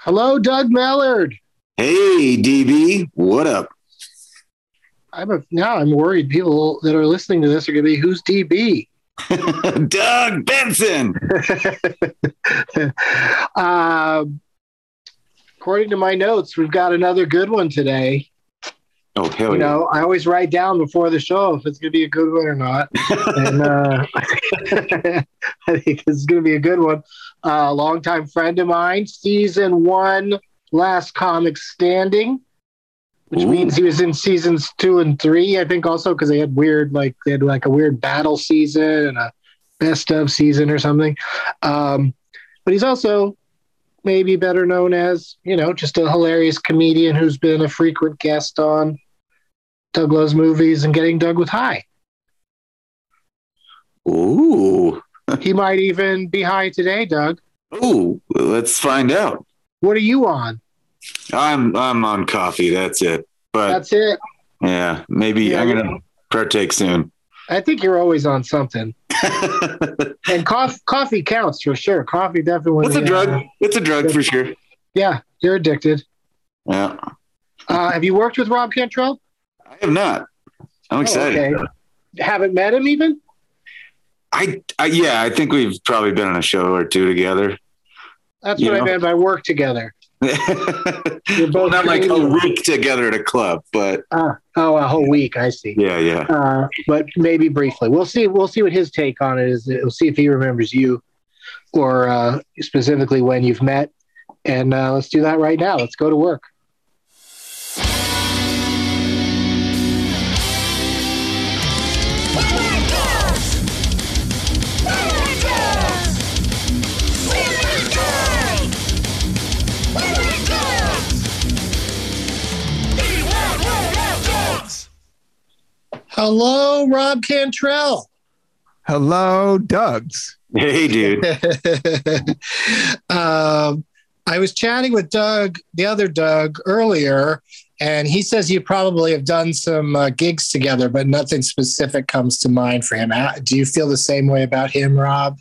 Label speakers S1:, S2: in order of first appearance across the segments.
S1: Hello, Doug Mellard.
S2: Hey, DB, what up?
S1: I'm a, now I'm worried people that are listening to this are going to be who's DB.
S2: Doug Benson.
S1: uh, according to my notes, we've got another good one today.
S2: Oh hell
S1: you
S2: yeah!
S1: know, I always write down before the show if it's going to be a good one or not, and uh, I think it's going to be a good one. A longtime friend of mine, season one, last comic standing, which
S2: Ooh.
S1: means he was in seasons two and three. I think also because they had weird, like they had like a weird battle season and a best of season or something. Um, but he's also maybe better known as, you know, just a hilarious comedian who's been a frequent guest on Doug Loves Movies and Getting Doug with High.
S2: Ooh,
S1: He might even be high today, Doug.
S2: ooh, let's find out.
S1: What are you on?
S2: I'm I'm on coffee. That's it. But
S1: That's it.
S2: yeah, maybe
S1: Yeah,
S2: I'm gonna partake soon.
S1: I think you're always on something. And coffee, coffee counts for sure. Coffee definitely.
S2: it's a
S1: uh,
S2: drug. It's a drug for sure.
S1: yeah, you're addicted.
S2: Yeah,
S1: Uh, have you worked with Rob Cantrell?
S2: I have not. I'm excited.
S1: Oh, okay. Haven't met him even?
S2: I, I yeah, I think we've probably been on a show or two together.
S1: That's what
S2: know?
S1: I meant by work together.
S2: You're
S1: both
S2: not like a week together at a club, but
S1: Uh, oh, a whole week. I see.
S2: yeah, yeah.
S1: Uh, but maybe briefly. We'll see. We'll see what his take on it is. We'll see if he remembers you, or uh, specifically when you've met. And uh, let's do that right now. Let's go to work. Hello, Rob Cantrell.
S3: Hello, Doug's.
S2: Hey, dude.
S1: um, I was chatting with Doug, the other Doug, earlier, and he says you probably have done some uh, gigs together, but nothing specific comes to mind for him. Uh, Do you feel the same way about him, Rob?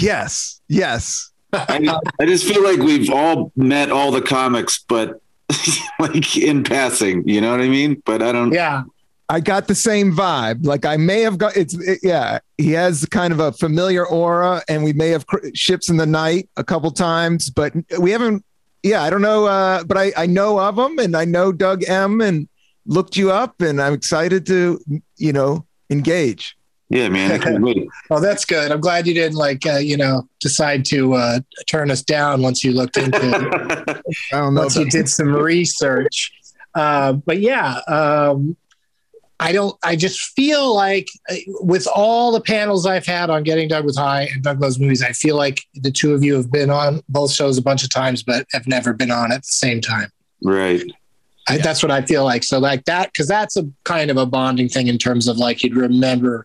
S3: Yes, yes.
S2: I I just feel like we've all met all the comics, but like in passing, you know what I mean? But I don't.
S1: Yeah.
S3: I got the same vibe. Like I may have got it's it- yeah. He has kind of a familiar aura, and we may have cr- ships in the night a couple times, but we haven't. Yeah, I don't know, uh, but I I know of him, and I know Doug M, and looked you up, and I'm excited to you know engage.
S2: Yeah, man. I.
S1: Oh, that's good. I'm glad you didn't like, uh, you know, decide to uh, turn us down once you looked into it.
S3: I don't know.
S1: once you did some research. Uh, but yeah, um, I don't. I just feel like uh, with all the panels I've had on Getting Doug with High and Doug Loves Movies, I feel like the two of you have been on both shows a bunch of times, but have never been on at the same time.
S2: right.
S1: I, that's what I feel like. So like that, because that's a kind of a bonding thing in terms of like you'd remember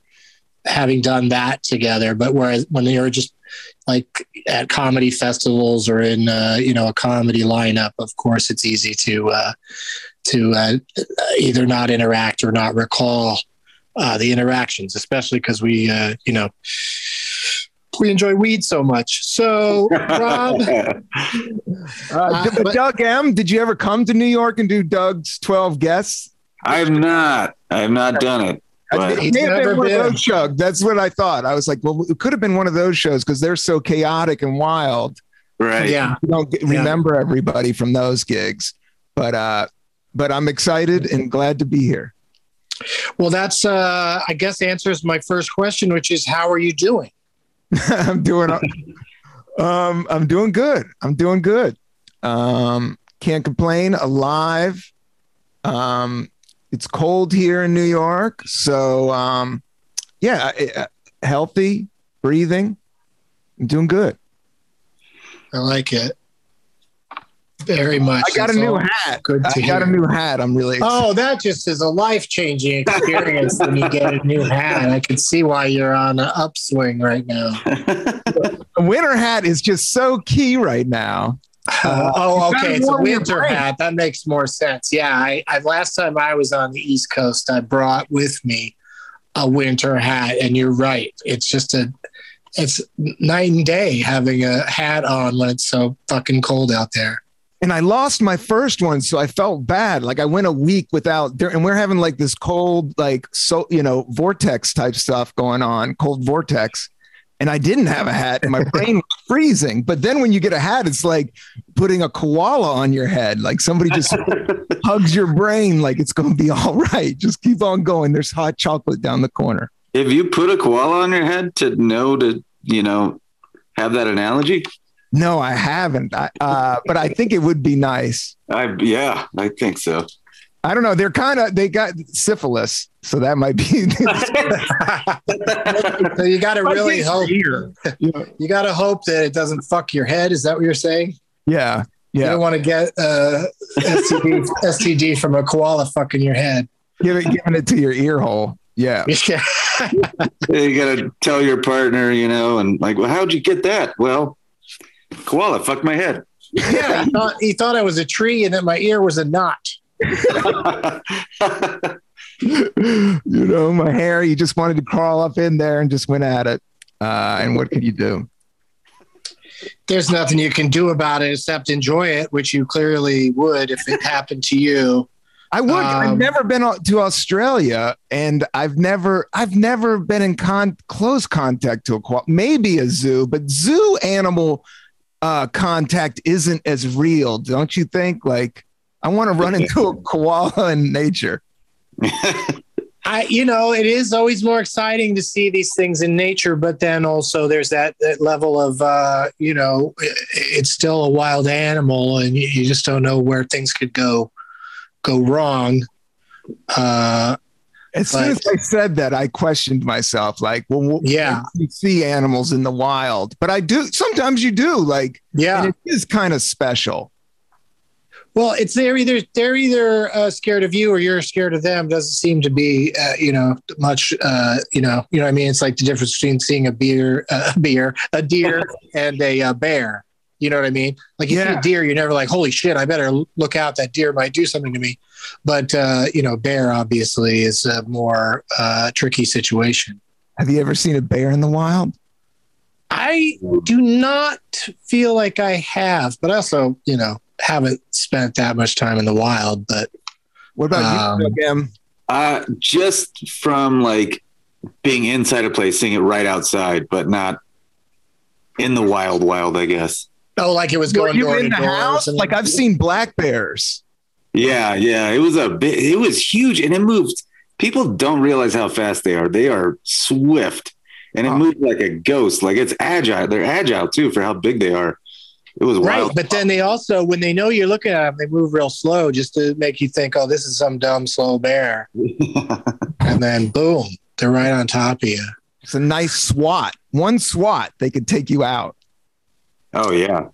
S1: having done that together. But whereas when you're just like at comedy festivals or in uh, you know a comedy lineup, of course it's easy to uh, to uh, either not interact or not recall uh, the interactions, especially because we uh, you know we enjoy weed so much. So Rob.
S3: Uh,
S1: Uh,
S3: but
S1: but-
S3: Doug M, did you ever come to New York and do Doug's 12 guests?
S2: I've not. I've not done it. But
S3: It may have
S1: never
S3: been one
S1: been.
S3: of those shows. That's what I thought. I was like, well, it could have been one of those shows because they're so chaotic and wild.
S2: Right.
S1: Yeah.
S3: You don't get,
S1: Yeah.
S3: remember everybody from those gigs, but uh, but I'm excited and glad to be here.
S1: Well, that's uh, I guess answers my first question, which is how are you doing?
S3: I'm doing um I'm doing good. I'm doing good. Um can't complain. Alive. Um it's cold here in New York, so um yeah, healthy, breathing. I'm doing good.
S1: I like it very much.
S3: I got a new hat.
S1: Good to
S3: I got a new hat. I'm really excited.
S1: Oh, that just is a life changing experience when you get a new hat. I can see why you're on an upswing right now.
S3: A winter hat is just so key right now. Uh,
S1: oh, okay. It's a winter hat. That makes more sense. Yeah. I, I last time I was on the East Coast, I brought with me a winter hat, and you're right. It's just a it's night and day having a hat on when it's so fucking cold out there.
S3: And I lost my first one, so I felt bad. Like I went a week without there, and we're having like this cold, like so you know, vortex type stuff going on, cold vortex. And I didn't have a hat, and my brain was freezing. But then when you get a hat, it's like putting a koala on your head. Like somebody just hugs your brain, like it's going to be all right. Just keep on going. There's hot chocolate down the corner.
S2: If you put a koala on your head to know to, you know, have that analogy?
S3: No, I haven't. I, uh, but I think it would be nice.
S2: I yeah, I think so.
S3: I don't know. They're kind of they got syphilis, so that might be.
S1: so you got to really hope
S3: yeah,
S1: you got to hope that it doesn't fuck your head. Is that what you're saying?
S3: yeah,
S1: You
S3: yeah.
S1: don't want to get uh, STD, STD from a koala fucking your head.
S3: Give it, giving it to your ear hole. Yeah.
S1: Yeah.
S2: You got to tell your partner, you know, and like, well, how'd you get that? Well, koala fucked my head.
S1: yeah, he thought, he thought I was a tree and that my ear was a knot.
S3: you know, my hair. You just wanted to crawl up in there and just went at it. Uh, and what could you do?
S1: There's nothing you can do about it except enjoy it, which you clearly would if it happened to you.
S3: I would. I've
S1: Um,
S3: never been to Australia, and I've never, I've never been in con- close contact to a koala. Maybe a zoo, but zoo animal uh, contact isn't as real, don't you think? Like, I want to run into a koala in nature.
S1: I, you know, it is always more exciting to see these things in nature, but then also there's that, that level of, uh, you know, i- it's still a wild animal, and you, you just don't know where things could go, go wrong. Uh,
S3: As soon as I said that, I questioned myself. Like, well, well,
S1: Yeah.
S3: you see animals in the wild, but I do. Sometimes you do. Like,
S1: yeah.
S3: and it is kind of special.
S1: Well, it's they're either they're either uh, scared of you or you're scared of them. Doesn't seem to be, uh, you know, much. Uh, you know, you know. What I mean, it's like the difference between seeing a beer, uh, a beer, a deer, and a uh, bear. You know what I mean? Like you see
S3: Yeah.
S1: a deer, you're never like, "Holy shit, I better look out! That deer might do something to me." But uh, you know, bear obviously is a more uh, tricky situation.
S3: Have you ever seen a bear in the wild?
S1: I do not feel like I have, but also, you know, haven't spent that much time in the wild. But
S3: What about
S1: Um,
S3: you, Doug M?
S2: Uh, just from like being inside a place, seeing it right outside, but not in the wild, wild, I guess.
S1: Oh, like it was
S3: Were
S1: going
S3: you
S1: door to
S3: in the
S1: door.
S3: house? Like I've seen black bears.
S2: Yeah, yeah. It was a bit, it was huge and it moved. People don't realize how fast they are. They are swift and it
S3: Oh.
S2: moved like a ghost. Like it's agile. They're agile too for how big they are. It was
S1: right.
S2: wild.
S1: But then they also, when they know you're looking at them, they move real slow just to make you think, oh, this is some dumb, slow bear. And then boom, they're right on top of you.
S3: It's a nice swat. One swat, they could take you out.
S2: oh yeah.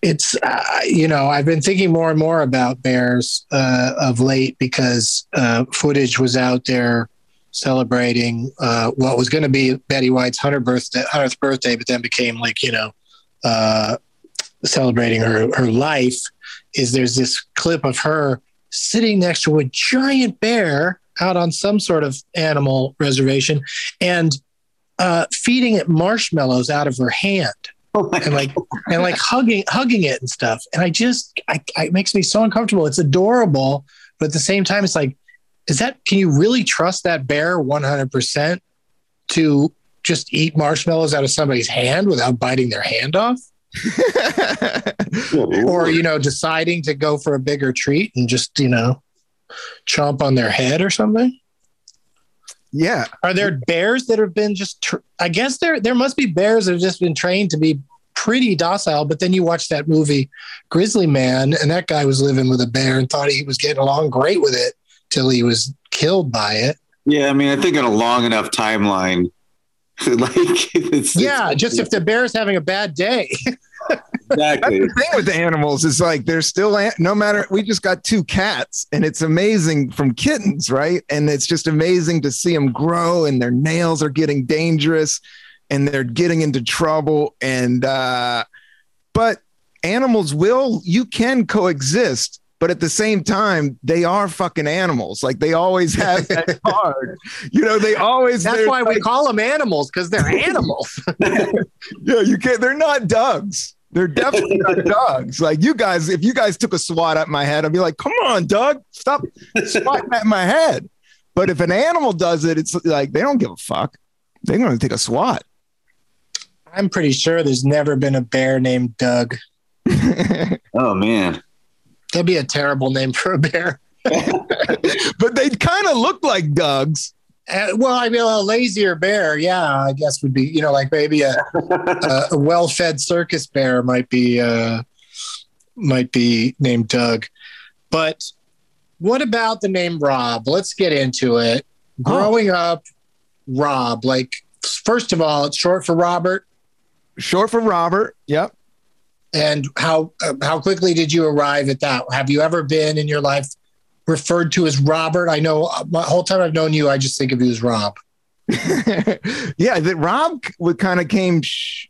S1: It's, uh, you know, I've been thinking more and more about bears uh, of late because uh, footage was out there celebrating uh, what was going to be Betty White's 100th birthday, 100th birthday, but then became like, you know, uh, celebrating her, her life. Is there's this clip of her sitting next to a giant bear out on some sort of animal reservation and uh, feeding it marshmallows out of her hand
S2: Oh
S1: and like and like hugging hugging it and stuff. And I just I, I it makes me so uncomfortable. It's adorable, but at the same time, it's like, is that can you really trust that bear one hundred percent to just eat marshmallows out of somebody's hand without biting their hand off? or you know deciding to go for a bigger treat and just you know chomp on their head or something
S3: yeah.
S1: are there bears that have been just tr- i guess there there must be bears that have just been trained to be pretty docile but then you watch that movie grizzly man and that guy was living with a bear and thought he was getting along great with it till he was killed by it
S2: Yeah, I mean, I think on a long enough timeline, like it's
S1: yeah
S2: it's-
S1: just if the bear's having a bad day
S2: exactly.
S3: The thing with the animals is like they're still no matter we just got two cats and it's amazing from kittens right and it's just amazing to see them grow and their nails are getting dangerous and they're getting into trouble and uh but animals will you can coexist but at the same time they are fucking animals like they always have that card you know they always
S1: that's
S3: they're
S1: why we call them animals because they're animals
S3: yeah, you can't. They're not Dougs. They're definitely not Dougs. Like you guys, if you guys took a swat at my head, I'd be like, "Come on, Doug, stop swatting at my head." But if an animal does it, it's like they don't give a fuck. They're going to take a swat.
S1: i'm pretty sure there's never been a bear named doug
S2: Oh man.
S1: that'd be a terrible name for a bear
S3: but they kind of look like Dougs.
S1: Uh, well, I mean, a lazier bear, yeah, I guess would be, you know, like maybe a, a, a well-fed circus bear might be, uh, might be named Doug. But what about the name Rob? Let's get into it. Growing up, Rob, like, first of all, it's short for Robert.
S3: Short for Robert. Yep.
S1: And how uh, how quickly did you arrive at that? Have you ever been in your life referred to as Robert? I know uh, my whole time I've known you, I just think of you as Rob.
S3: yeah, that Rob would kind of came sh-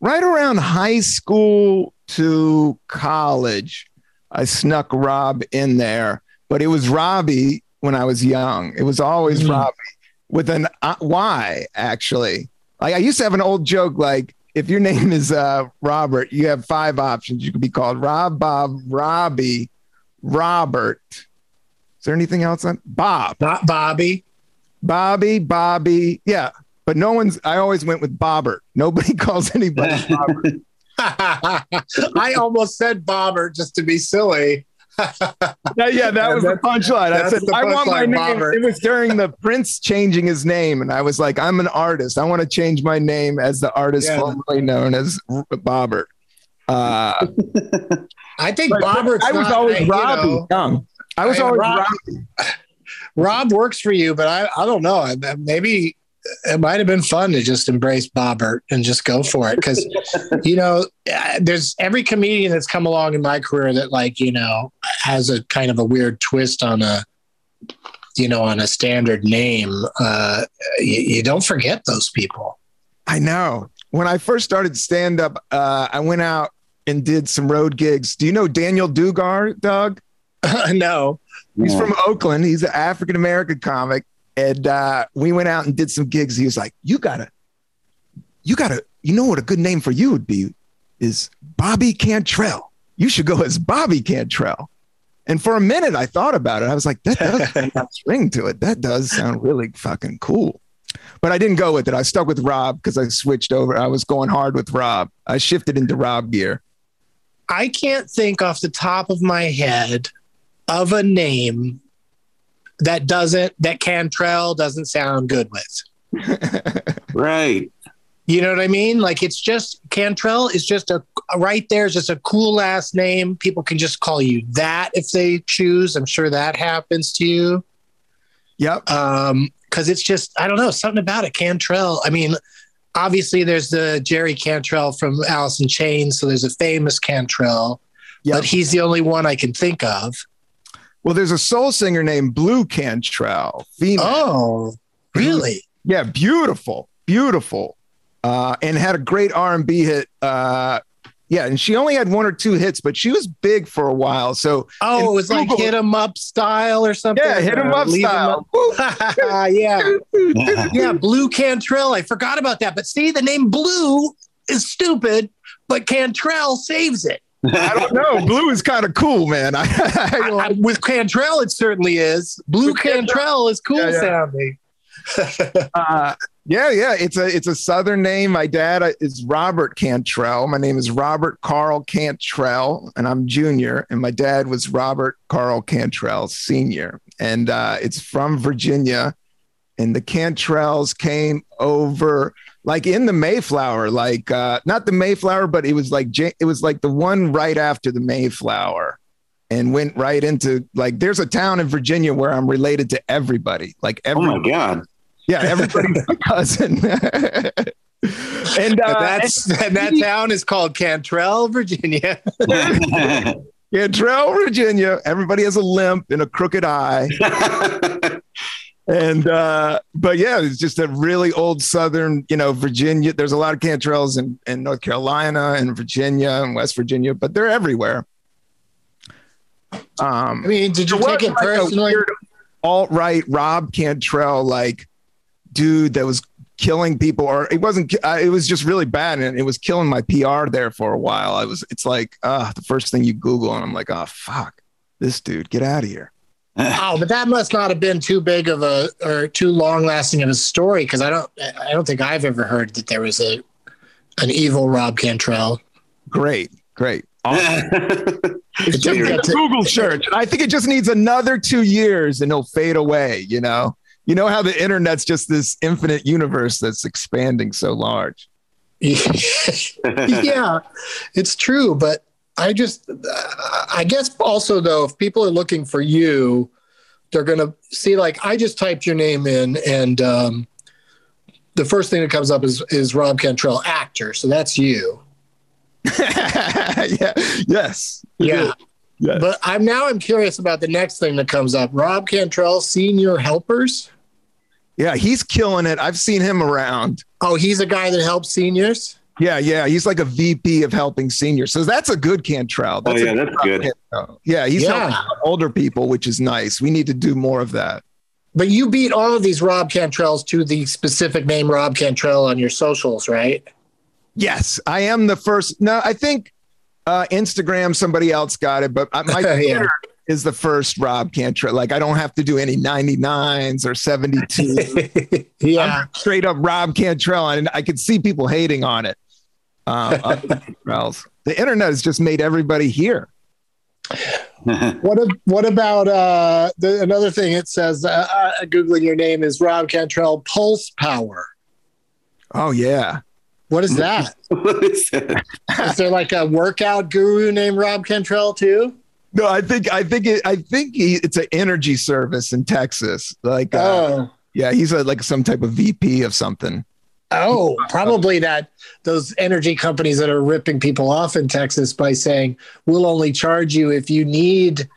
S3: right around high school to college. I snuck Rob in there, but it was Robbie when I was young. It was always
S1: Mm.
S3: Robbie with an uh, Y actually. Like I used to have an old joke like if your name is uh, Robert, you have five options. You could be called Rob, Bob, Robbie, Robert. There anything else on Bob?
S1: Not Bobby.
S3: Bobby, Bobby. Yeah. But no one's, I always went with Bobbert. Nobody calls anybody Bobbert.
S1: I almost said Bobbert just to be silly.
S3: Yeah, yeah, that was the punchline. I said, I want my name.
S1: Bobbert.
S3: It was during the Prince changing his name. And I was like, I'm an artist. I want to change my name as the artist
S1: Yeah.
S3: formerly known as Bobbert. Uh,
S1: I think
S3: but
S1: Bobbert's
S3: I was always
S1: you
S3: Robbie
S1: know,
S3: young. I was
S1: I-
S3: always
S1: Rob-
S3: Robbie.
S1: Rob works for you, but I, I don't know. Maybe it might have been fun to just embrace Bobbert and just go for it. Because, you know, uh, there's every comedian that's come along in my career that, like, you know, has a kind of a weird twist on a, you know, on a standard name. Uh, you, you don't forget those people.
S3: I know. When I first started stand up, uh, I went out and did some road gigs. Do you know Daniel Dugar, Doug?
S1: no.
S3: He's
S2: Yeah.
S3: from Oakland. He's an African American comic. And uh, we went out and did some gigs. He was like, You gotta, you gotta, you know what a good name for you would be is Bobby Cantrell. You should go as Bobby Cantrell. And for a minute, I thought about it. I was like, That does have a ring to it. That does sound really fucking cool. But I didn't go with it. I stuck with Rob because I switched over. I was going hard with Rob. I shifted into Rob gear.
S1: I can't think off the top of my head of a name that doesn't that Cantrell doesn't sound good with.
S2: Right.
S1: You know what I mean? Like it's just Cantrell is just a right there is just a cool last name. People can just call you that if they choose. I'm sure that happens to you.
S3: Yep.
S1: Um, because it's just I don't know something about it. Cantrell. I mean, obviously there's the Jerry Cantrell from Alice in Chains, so there's a famous Cantrell,
S3: Yep.
S1: but he's the only one I can think of.
S3: Well, there's a soul singer named Blu Cantrell, female.
S1: Oh, really?
S3: Yeah, beautiful, beautiful, uh, and had a great R and B hit. Uh, yeah, and she only had one or two hits, but she was big for a while. So
S1: Oh, it was like
S3: Google-
S1: hit 'em up style or something.
S3: yeah, hit him up
S1: 'em
S3: style.
S1: up. yeah, yeah, Blu Cantrell. I forgot about that. But see, the name Blue is stupid, but Cantrell saves it.
S3: I don't know. Blue is kind of cool, man. I, I
S1: I- with Cantrell, it certainly is.
S3: Blu Cantrell-
S1: is cool
S3: Yeah, yeah.
S1: sounding.
S3: uh, yeah, yeah. It's a it's a southern name. My dad is Robert Cantrell. My name is Robert Carl Cantrell, and I'm junior. And my dad was Robert Carl Cantrell Senior, and uh, it's from Virginia. And the Cantrells came over like in the Mayflower, like uh, not the Mayflower, but it was like it was like the one right after the Mayflower, and went right into like there's a town in Virginia where I'm related to everybody. Like every,
S2: oh my god,
S3: yeah, everybody's my cousin.
S1: and uh, that's and that town is called Cantrell, Virginia.
S3: Cantrell, Virginia. Everybody has a limp and a crooked eye and uh, but yeah, it's just a really old Southern, you know, Virginia. There's a lot of Cantrells in, in North Carolina and Virginia and West Virginia, but they're everywhere.
S1: Um, I mean, did you take it like personally?
S3: Alt right Rob Cantrell, like dude that was killing people, or it wasn't. Uh, it was just really bad, and it was killing my PR there for a while. I was. It's like, uh, the first thing you Google, and I'm like, oh fuck, this dude, get out of here
S1: oh, but that must not have been too big of a or too long lasting of a story because I don't I don't think I've ever heard that there was a an evil Rob Cantrell.
S3: Great, great. Awesome. it's just a Google search. I think it just needs another two years and it'll fade away. You know, you know how the internet's just this infinite universe that's expanding so large.
S1: yeah, it's true, but I just, I guess also though, if people are looking for you, they're going to see like I just typed your name in, and um, the first thing that comes up is is Rob Cantrell, actor. So that's you.
S3: yeah. Yes.
S1: Yeah. Yes. But I'm now I'm curious about the next thing that comes up. Rob Cantrell, senior helpers.
S3: Yeah, he's killing it. I've seen him around.
S1: Oh, he's a guy that helps seniors.
S3: Yeah, yeah, he's like a VP of helping seniors. So that's a good Cantrell.
S2: That's oh yeah, that's good.
S3: Cantrell. Yeah, he's yeah. helping older people, which is nice. We need to do more of that.
S1: But you beat all of these Rob Cantrells to the specific name Rob Cantrell on your socials, right?
S3: Yes, I am the first. No, I think uh, Instagram somebody else got it, but my yeah. is the first Rob Cantrell. Like I don't have to do any 99s or 72.
S1: yeah,
S3: I'm straight up Rob Cantrell, and I could see people hating on it uh, the internet has just made everybody here.
S1: what a, what about uh, the, another thing? It says uh, uh, googling your name is Rob Cantrell Pulse Power.
S3: Oh yeah,
S1: what is that? what is that? is there like a workout guru named Rob Cantrell too?
S3: No, I think I think it, I think he, it's an energy service in Texas. Like, uh, oh. yeah, he's a, like some type of VP of something.
S1: Oh, probably that those energy companies that are ripping people off in Texas by saying we'll only charge you if you need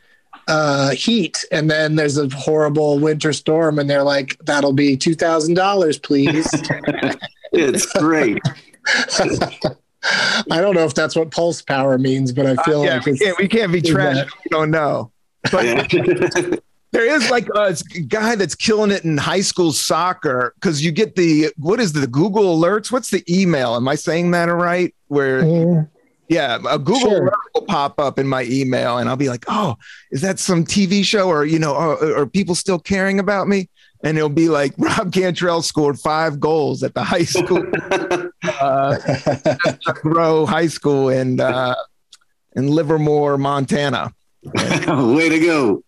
S1: uh, heat, and then there's a horrible winter storm, and they're like, "That'll be two thousand dollars, please."
S2: it's great.
S1: I don't know if that's what pulse power means, but I feel uh, yeah, like
S3: we can't, we can't be trash. We don't know. But there is like a guy that's killing it in high school soccer because you get the what is the Google alerts? What's the email? Am I saying that right? Where mm. yeah, a Google sure. alert will pop up in my email, and I'll be like, oh, is that some TV show or you know, are, are people still caring about me? And it'll be like Rob Cantrell scored five goals at the high school, uh, Row High School in uh, in Livermore, Montana.
S2: Way to go!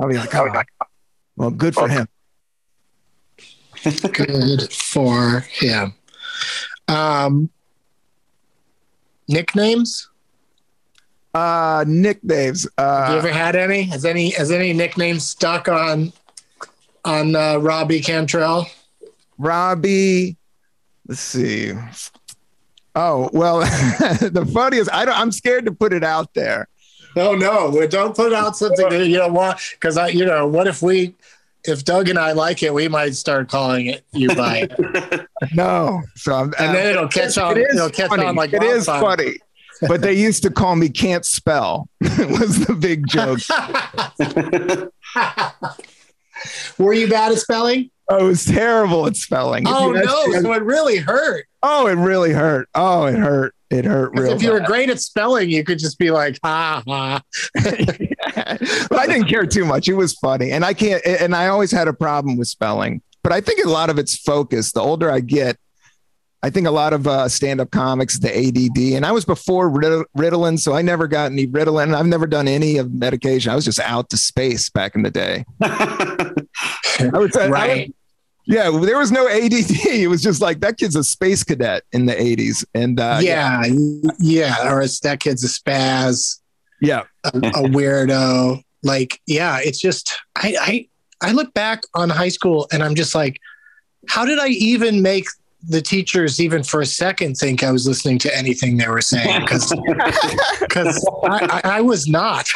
S3: I'll be like, oh, well, good for him.
S1: good for him. Um, nicknames?
S3: Uh, nicknames. Uh,
S1: Have you ever had any? Has any has any nicknames stuck on on uh, Robbie Cantrell?
S3: Robbie. Let's see. Oh well, the funniest. I don't. I'm scared to put it out there
S1: no, no, don't put out something that you don't want because I, you know, what if we, if Doug and I like it, we might start calling it you by
S3: it. no, so I'm,
S1: and then it'll catch on. It is it'll catch
S3: funny.
S1: on like
S3: it is funny. but they used to call me can't spell was the big joke.
S1: Were you bad at spelling?
S3: Oh, it was terrible at spelling.
S1: Oh no! So it really hurt.
S3: Oh, it really hurt. Oh, it hurt. It hurt real.
S1: If you were great at spelling, you could just be like, ha ha.
S3: But I didn't care too much. It was funny, and I can't. And I always had a problem with spelling. but I think a lot of it's focus. The older I get, I think a lot of uh, stand-up comics, the ADD, and I was before Rid- Ritalin, so I never got any Ritalin. I've never done any of medication. I was just out to space back in the day. I would say,
S1: Right.
S3: Yeah, there was no ADD. It was just like that kid's a space cadet in the '80s, and uh,
S1: yeah, yeah, or it's that kid's a spaz,
S3: yeah,
S1: a, a weirdo. Like, yeah, it's just I, I I look back on high school and I'm just like, how did I even make the teachers even for a second think I was listening to anything they were saying? Because because I, I, I was not.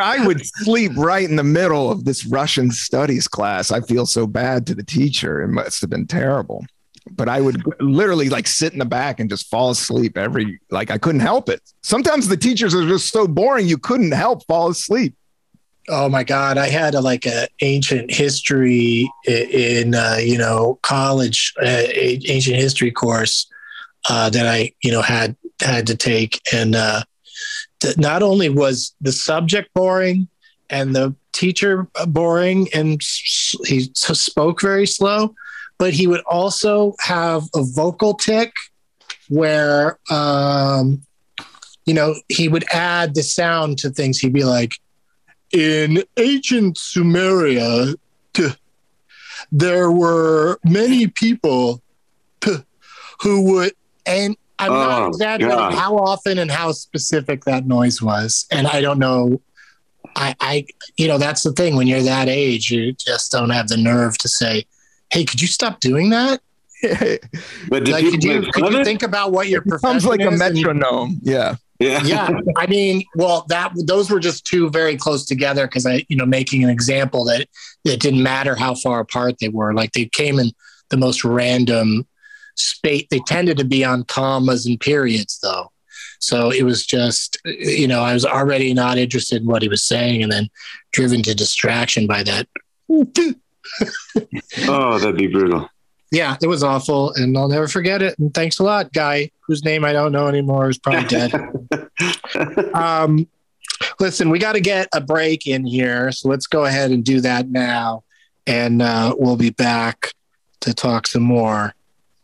S3: I would sleep right in the middle of this Russian studies class. I feel so bad to the teacher. It must have been terrible. But I would literally like sit in the back and just fall asleep every like I couldn't help it. Sometimes the teachers are just so boring you couldn't help fall asleep.
S1: Oh my God! I had a, like a ancient history in uh, you know college, uh, ancient history course uh, that I you know had had to take, and uh, th- not only was the subject boring and the teacher boring, and he spoke very slow, but he would also have a vocal tick where um, you know he would add the sound to things. He'd be like in ancient Sumeria, t- there were many people t- who would, and I'm not
S2: Oh,
S1: exaggerating
S2: God.
S1: how often and how specific that noise was. And I don't know. I, I, you know, that's the thing. When you're that age, you just don't have the nerve to say, "Hey, could you stop doing that?"
S2: But did
S1: like, could you could you think about what your
S3: performance
S1: Sounds
S3: like a
S1: is and-
S3: metronome. Yeah.
S2: Yeah.
S1: yeah i mean well that those were just two very close together because i you know making an example that it didn't matter how far apart they were like they came in the most random space they tended to be on commas and periods though so it was just you know i was already not interested in what he was saying and then driven to distraction by that
S2: Oh, that'd be brutal.
S1: Yeah it was awful and i'll never forget it and thanks a lot guy whose name i don't know anymore is probably dead um, listen, we got to get a break in here, so let's go ahead and do that now, and uh, we'll be back to talk some more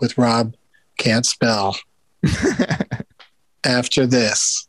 S1: with Rob. Can't spell after this.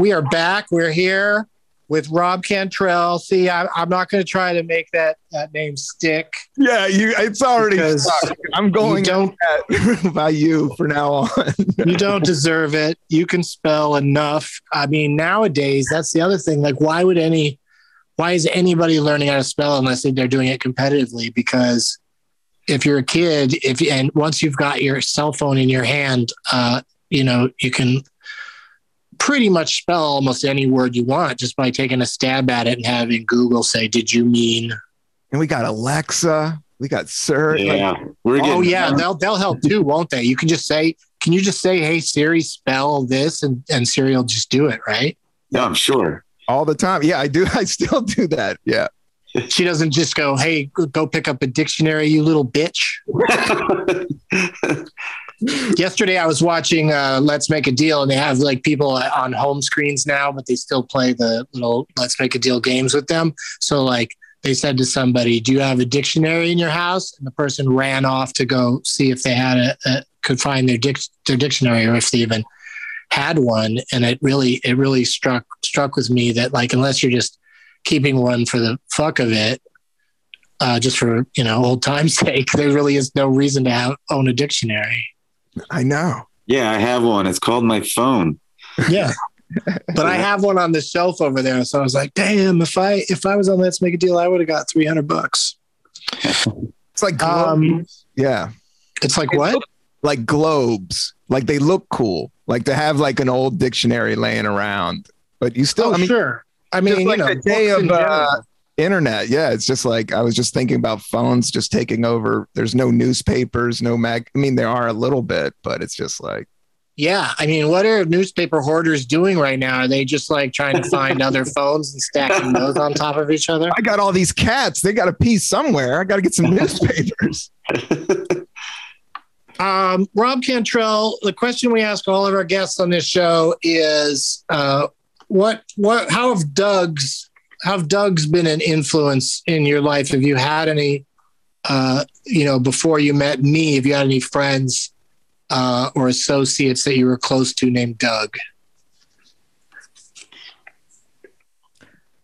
S1: We are back. We're here with Rob Cantrell. See, I, I'm not going to try to make that that name stick.
S3: Yeah, you it's already stuck. I'm going
S1: don't
S3: by you for now on.
S1: you don't deserve it. You can spell enough. I mean, nowadays, that's the other thing. Like, why would any, why is anybody learning how to spell unless they're doing it competitively? Because if you're a kid, if and once you've got your cell phone in your hand, uh, you know, you can pretty much spell almost any word you want just by taking a stab at it and having Google say, "Did you mean?"
S3: and we got Alexa, we got Sir. like,
S2: Yeah. We're oh, getting
S1: Oh yeah, they'll they'll help too, won't they? You can just say, "Can you just say, hey Siri, spell this," and and Siri will just do it, right?
S2: Yeah, I'm sure.
S3: all the time. Yeah, I do. I still do that. Yeah.
S1: She doesn't just go, "Hey, go- go pick up a dictionary, you little bitch." Yesterday, I was watching uh, Let's Make a Deal, and they have like people on home screens now, but they still play the little Let's Make a Deal games with them. So, like, they said to somebody, "Do you have a dictionary in your house?" And the person ran off to go see if they had a, a could find their dic- their dictionary or if they even had one. And it really it really struck struck with me that like unless you're just keeping one for the fuck of it, uh, just for you know old time's sake, there really is no reason to have own a dictionary.
S3: I know.
S2: yeah, I have one. It's called my phone.
S1: Yeah. but I have one on the shelf over there. So I was like, damn, if I if I was on Let's Make a Deal, I would have got 300 bucks.
S3: It's like
S1: Um,
S3: yeah,
S1: It's like what?
S3: like globes. Like they look cool. Like to have like an old dictionary laying around. But you still,
S1: Oh,
S3: I mean,
S1: sure. I mean,
S3: just
S1: you
S3: like
S1: know,
S3: the day of uh,
S1: general.
S3: Internet. Yeah, it's just like I was just thinking about phones just taking over. There's no newspapers, no mag. I mean, there are a little bit, but it's just like
S1: Yeah, I mean, what are newspaper hoarders doing right now? Are they just like trying to find other phones and stacking those on top of each other?
S3: I got all these cats. They got to pee somewhere. I got to get some newspapers.
S1: Um, Rob Cantrell, the question we ask all of our guests on this show is, uh, what, what, how have Doug's, have Doug's been an influence in your life? Have you had any, uh, you know, before you met me, have you had any friends, uh, or associates that you were close to named Doug?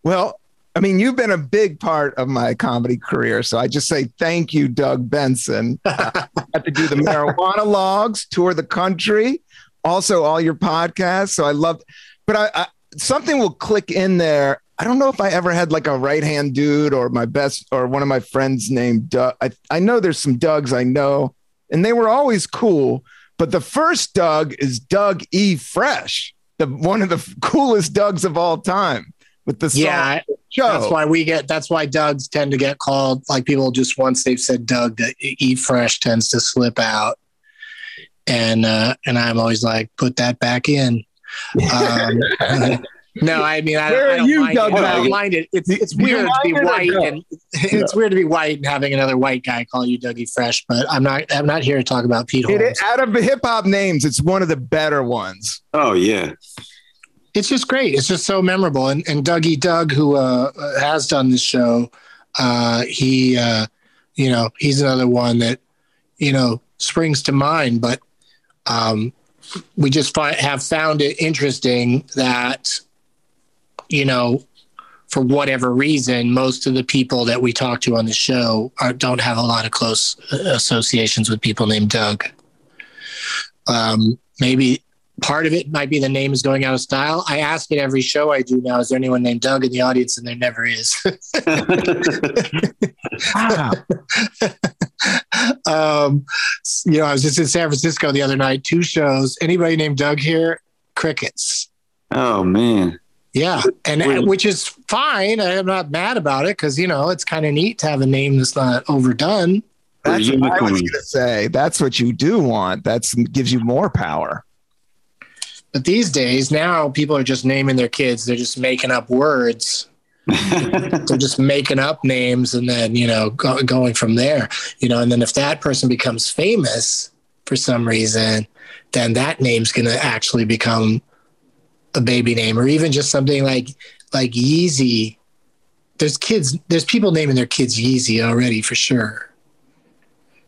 S3: Well, I mean, you've been a big part of my comedy career. So I just say thank you, Doug Benson. I got to do the marijuana logs, tour the country, also all your podcasts. So I love, but I, I something will click in there. I don't know if I ever had like a right hand dude or my best or one of my friends named Doug. I, I know there's some Dougs I know, and they were always cool. But the first Doug is Doug E. Fresh, the one of the coolest Dougs of all time with the song
S1: Yeah,
S3: show.
S1: That's why we get. That's why Dougs tend to get called. Like people just once they've said Doug, that E Fresh tends to slip out, and uh, and I'm always like, put that back in. Um, no, I mean, I,
S3: Where
S1: I don't
S3: you,
S1: mind
S3: Doug
S1: it. I don't mind it. It's it's
S3: Do you
S1: weird to be
S3: mind it
S1: white,
S3: no?
S1: and it's weird to be white and having another white guy call you Dougie Fresh. But I'm not. I'm not here to talk about Pete
S3: It,
S1: Holmes.
S3: out of the hip hop names, it's one of the better ones.
S2: oh yeah.
S1: it's just great. It's just so memorable. And, and Dougie Doug, who uh, has done this show, uh, he, uh, you know, he's another one that, you know, springs to mind. But um, we just fi- have found it interesting that, you know, for whatever reason, most of the people that we talk to on the show are, don't have a lot of close uh, associations with people named Doug. Um, maybe part of it might be the name is going out of style. I ask it every show I do now. Is there anyone named Doug in the audience? And there never is.
S3: Wow.
S1: um, you know, I was just in San Francisco the other night, two shows. Anybody named Doug here? Crickets.
S2: oh man.
S1: Yeah, and uh,
S2: Weird.
S1: which is fine. I'm not mad about it because you know it's kind of neat to have a name that's not overdone.
S3: That's what I was going to say. That's what you do want. That gives you more power.
S1: But these days, now people are just naming their kids. They're just making up words. They're just making up names and then you know go, going from there. You know, and then if that person becomes famous for some reason, then that name's going to actually become a baby name, or even just something like like Yeezy. There's kids. There's people naming their kids Yeezy already for sure.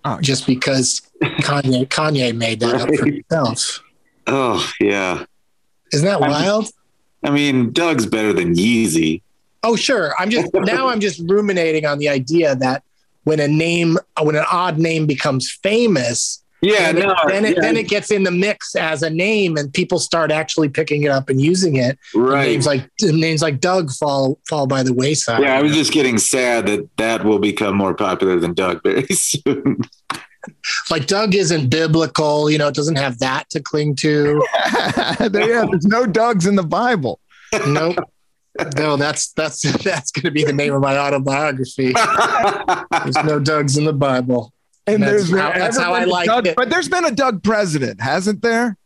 S3: Oh,
S1: Just because Kanye Kanye made that up for himself.
S2: oh yeah.
S1: Isn't that
S2: I'm-
S1: wild?
S2: I mean, Doug's better than Yeezy.
S1: Oh, sure. I'm just now I'm just ruminating on the idea that when a name when an odd name becomes famous,
S2: Yeah,
S1: then,
S2: no,
S1: it, then, it, then it gets in the mix as a name and people start actually picking it up and using it.
S2: right.
S1: Names like names like Doug fall fall by the wayside.
S2: Yeah, I was just getting sad that that will become more popular than Doug very soon.
S1: like Doug isn't biblical, you know, it doesn't have that to cling to.
S3: There- yeah, there's no Dougs in the Bible.
S1: nope. No, that's that's that's going to be the name of my autobiography. There's no Dougs in the Bible.
S3: And
S1: That's
S3: there's
S1: how- that's how I
S3: a
S1: like
S3: Doug,
S1: it.
S3: But there's been a Doug president, hasn't there?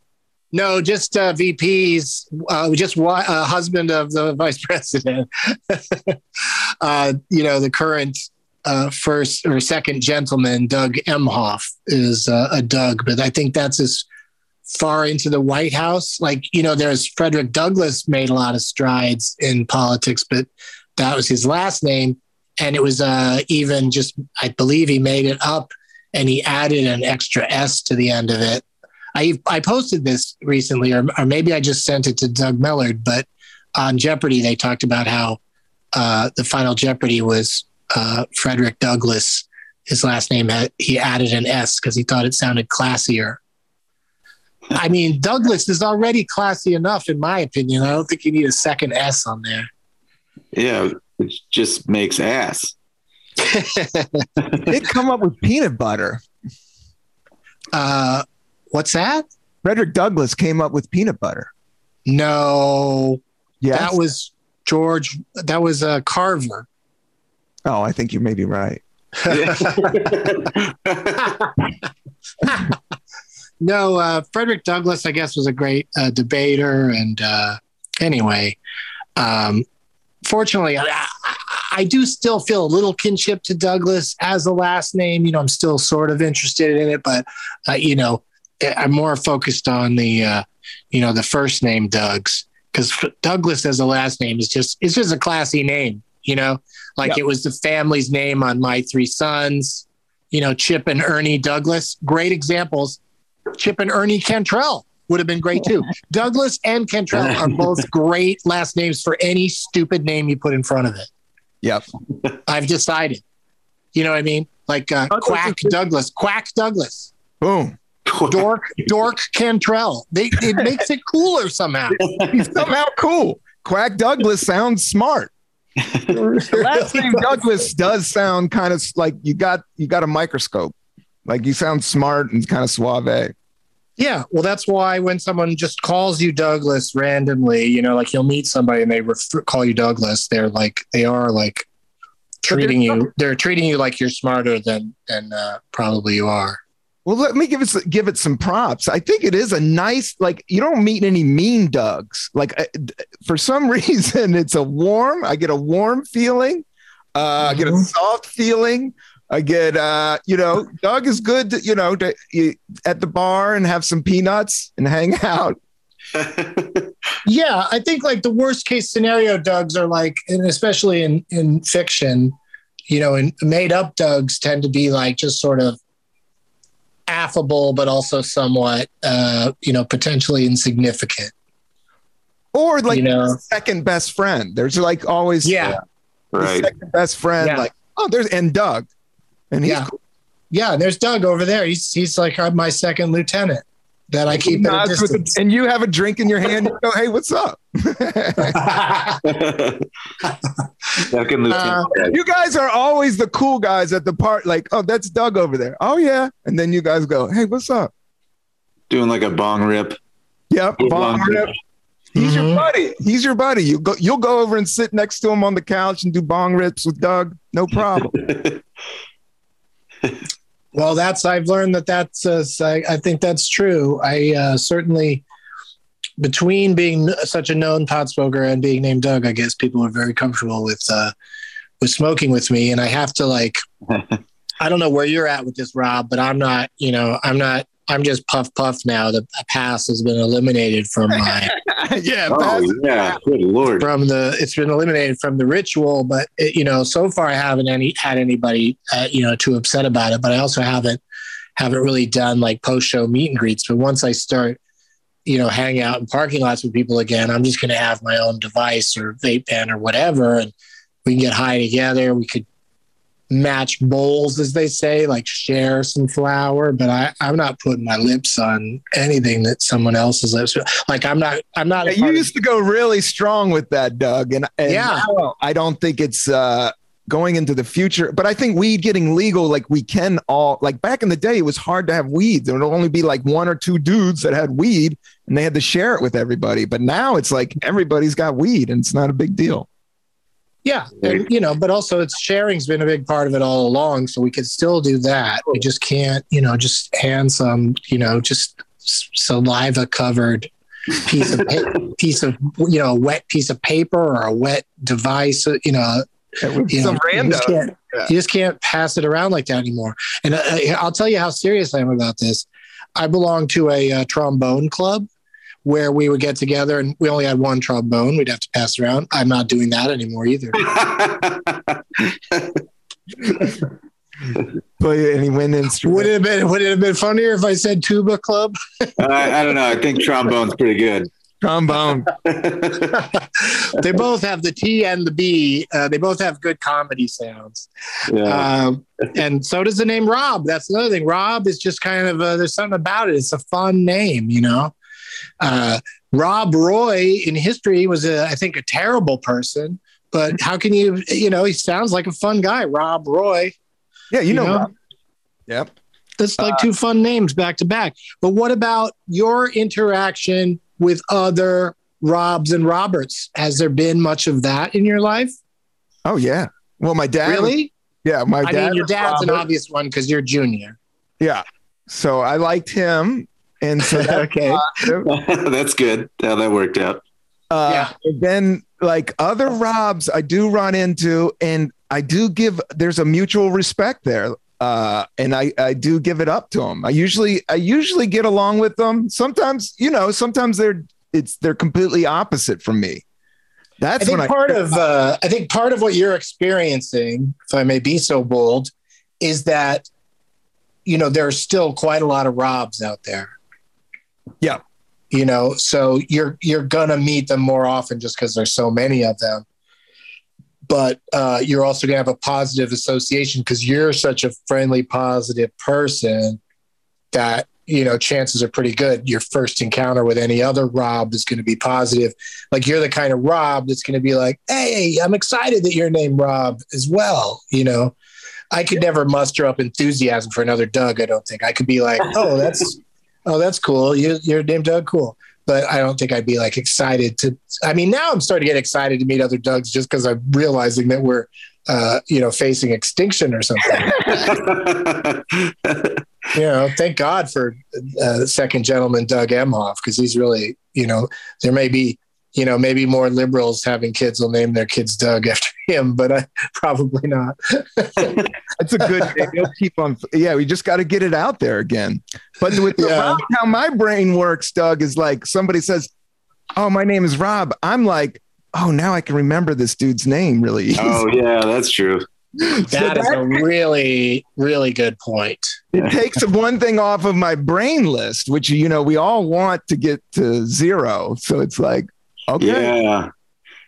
S1: No, just uh, VPs, uh, just wa- uh, husband of the vice president. uh, you know, the current uh, first or second gentleman, Doug Emhoff, is uh, a Doug, but I think that's as far into the White House. Like, you know, there's Frederick Douglass made a lot of strides in politics, but that was his last name. And it was uh, even just, I believe he made it up and he added an extra S to the end of it. I I posted this recently, or, or maybe I just sent it to Doug Mellard, but on Jeopardy they talked about how uh, the final Jeopardy was uh, Frederick Douglass. His last name had he added an S because he thought it sounded classier. I mean, Douglas is already classy enough, in my opinion. I don't think you need a second S on there.
S2: Yeah, it just makes ass.
S3: They'd come up with peanut butter.
S1: Uh, what's that?
S3: Frederick Douglass came up with peanut butter.
S1: No,
S3: Yes.
S1: that was George. That was uh, Carver.
S3: oh, I think you may be right.
S1: No, uh, Frederick Douglass, I guess, was a great uh, debater. And uh, anyway, um, fortunately, I, I- do still feel a little kinship to Douglas as a last name. You know, I'm still sort of interested in it, but uh, you know, I'm more focused on the uh, you know the first name Doug's because Douglas as a last name is just it's just a classy name. You know, like
S3: Yeah.
S1: it was the family's name on My Three Sons. You know, Chip and Ernie Douglas, great examples. Chip and Ernie Cantrell would have been great too. Douglas and Cantrell are both great last names for any stupid name you put in front of it.
S3: Yep.
S1: I've decided. You know what I mean? Like uh, Quack Douglas, Quack Douglas,
S3: Boom.
S1: Dork Dork Cantrell. They, it makes it cooler somehow.
S3: He's somehow cool. Quack Douglas sounds smart. Last name Douglas does sound kind of like you got you got a microscope. Like you sound smart and kind of suave.
S1: Yeah, well, that's why when someone just calls you Douglas randomly, you know, like you'll meet somebody and they refer, call you Douglas, they're like they are like treating you. They're treating you like you're smarter than than uh, probably you are.
S3: Well, let me give it give it some props. I think it is a nice like you don't meet any mean Dougs. Like uh, d- for some reason, it's a warm. I get a warm feeling. Uh, I get a
S1: Mhm.
S3: soft feeling. I get uh, you know, Doug is good. To, you know, to, you, at the bar and have some peanuts and hang out.
S1: Yeah, I think like the worst case scenario Dougs are like, and especially in in fiction, you know, and made up Dougs tend to be like just sort of affable, but also somewhat, uh, you know, potentially insignificant.
S3: Or like
S1: You know.
S3: second best friend. There's like always
S1: Yeah,
S3: the
S2: right.
S3: second best friend.
S1: Yeah.
S3: Like oh, there's and Doug, and he's
S1: yeah, yeah. And there's Doug over there. He's he's like my second lieutenant that I keep at a
S3: nods with a-
S1: distance.
S3: and you have a drink in your hand. You go, hey, what's up?
S2: Second
S1: Uh,
S2: lieutenant.
S3: You guys are always the cool guys at the part. Like, oh, that's Doug over there. Oh yeah, and then you guys go, hey, what's up?
S2: doing like a bong rip.
S3: Yep,
S2: Good
S3: bong
S2: bong
S3: rip.
S2: rip.
S3: He's
S1: Mhm.
S3: your buddy. He's your buddy. You go. You'll go over and sit next to him on the couch and do bong rips with Doug. No problem.
S1: Well, that's I've learned that that's uh, I, I think that's true. I uh, certainly between being such a known pot smoker and being named Doug, I guess people are very comfortable with uh, with smoking with me, and I have to like I don't know where you're at with this, Rob, but I'm not. You know, I'm not. I'm just puff puff now. The pass has been eliminated from my
S3: yeah.
S2: Oh
S3: pass-
S2: yeah, good lord.
S1: from the it's been eliminated from the ritual but it, you know so far i haven't any had anybody uh, you know too upset about it but i also haven't haven't really done like post show meet and greets but once i start you know hang out in parking lots with people again i'm just going to have my own device or vape pen or whatever and we can get high together we could match bowls as they say like share some flour but i i'm not putting my lips on anything that someone else's lips like i'm not i'm not
S3: Yeah, you
S1: part of-
S3: used to go really strong with that, Doug, and, and
S1: Yeah.
S3: I don't think it's uh, going into the future. But I think weed getting legal, like we can all, like back in the day, it was hard to have weed. There would only be like one or two dudes that had weed, and they had to share it with everybody. But now it's like everybody's got weed, and it's not a big deal.
S1: Yeah, and you know, but also it's sharing's been a big part of it all along. So we could still do that. We just can't, you know, just hand some, you know, just saliva covered piece of pa- piece of you know, a wet piece of paper or a wet device. You know, you know, you
S3: random.
S1: just, can't,
S3: Yeah.
S1: you just can't pass it around like that anymore. And uh, I'll tell you how serious I am about this. I belong to a uh, trombone club where we would get together and we only had one trombone. We'd have to pass around. I'm not doing that anymore either.
S3: Play any wind instrument.
S1: Would it have been Would it have been funnier if I said tuba club?
S2: I, I don't know. I think trombone's pretty good.
S3: Trombone.
S1: they both have the T and the B. Uh, they both have good comedy sounds.
S2: yeah.
S1: Um, and so does the name Rob. That's another thing. Rob is just kind of uh, there's something about it. It's a fun name, you know. Uh, Rob Roy in history was a, I think, a terrible person. But how can you, you know, he sounds like a fun guy, Rob Roy.
S3: Yeah, you,
S1: You
S3: know.
S1: know?
S3: Rob. Yep.
S1: That's like two fun names back to back. But what about your interaction with other Robs and Roberts? Has there been much of that in your life?
S3: Oh yeah. Well, my dad.
S1: Really?
S3: Yeah, my
S1: I
S3: dad.
S1: mean, your dad's an obvious one because you're junior.
S3: Yeah. So I liked him, and so that,
S1: okay.
S2: That's good how that worked out.
S3: uh,
S1: Yeah.
S3: and then like other Robs, I do run into, and I do give. There's a mutual respect there. Uh, and I, I do give it up to them. I usually I usually get along with them. Sometimes, you know, sometimes they're it's they're completely opposite from me. That's
S1: I think
S3: when I
S1: part of uh, I think part of what you're experiencing, if I may be so bold, is that you know there's still quite a lot of Robs out there.
S3: Yeah.
S1: You know, so you're you're gonna meet them more often just because there's so many of them. But uh, you're also gonna have a positive association because you're such a friendly, positive person that you know chances are pretty good your first encounter with any other Rob is going to be positive like you're the kind of Rob that's going to be like, "Hey, I'm excited that your name Rob as well." You know, I could never muster up enthusiasm for another Doug. I don't think I could be like, "Oh, that's oh, that's cool. You, you're named Doug, cool." But I don't think I'd be like excited to. I mean, now I'm starting to get excited to meet other Dougs just because I'm realizing that we're, uh, you know, facing extinction or something. you know, thank God for uh, second gentleman Doug Emhoff because he's really, you know, there may be, you know, maybe more liberals having kids will name their kids Doug after him, but I probably not.
S3: That's a good thing. They'll keep on. Yeah, we just got to get it out there again. But with the
S1: Yeah.
S3: Rob, how my brain works, Doug, is like somebody says, "Oh, my name is Rob." I'm like, "Oh, now I can remember this dude's name really easy."
S2: oh yeah, that's true.
S1: That is a really, really good point.
S3: it takes one thing off of my brain list, which you know we all want to get to zero. So it's like, okay,
S2: Yeah,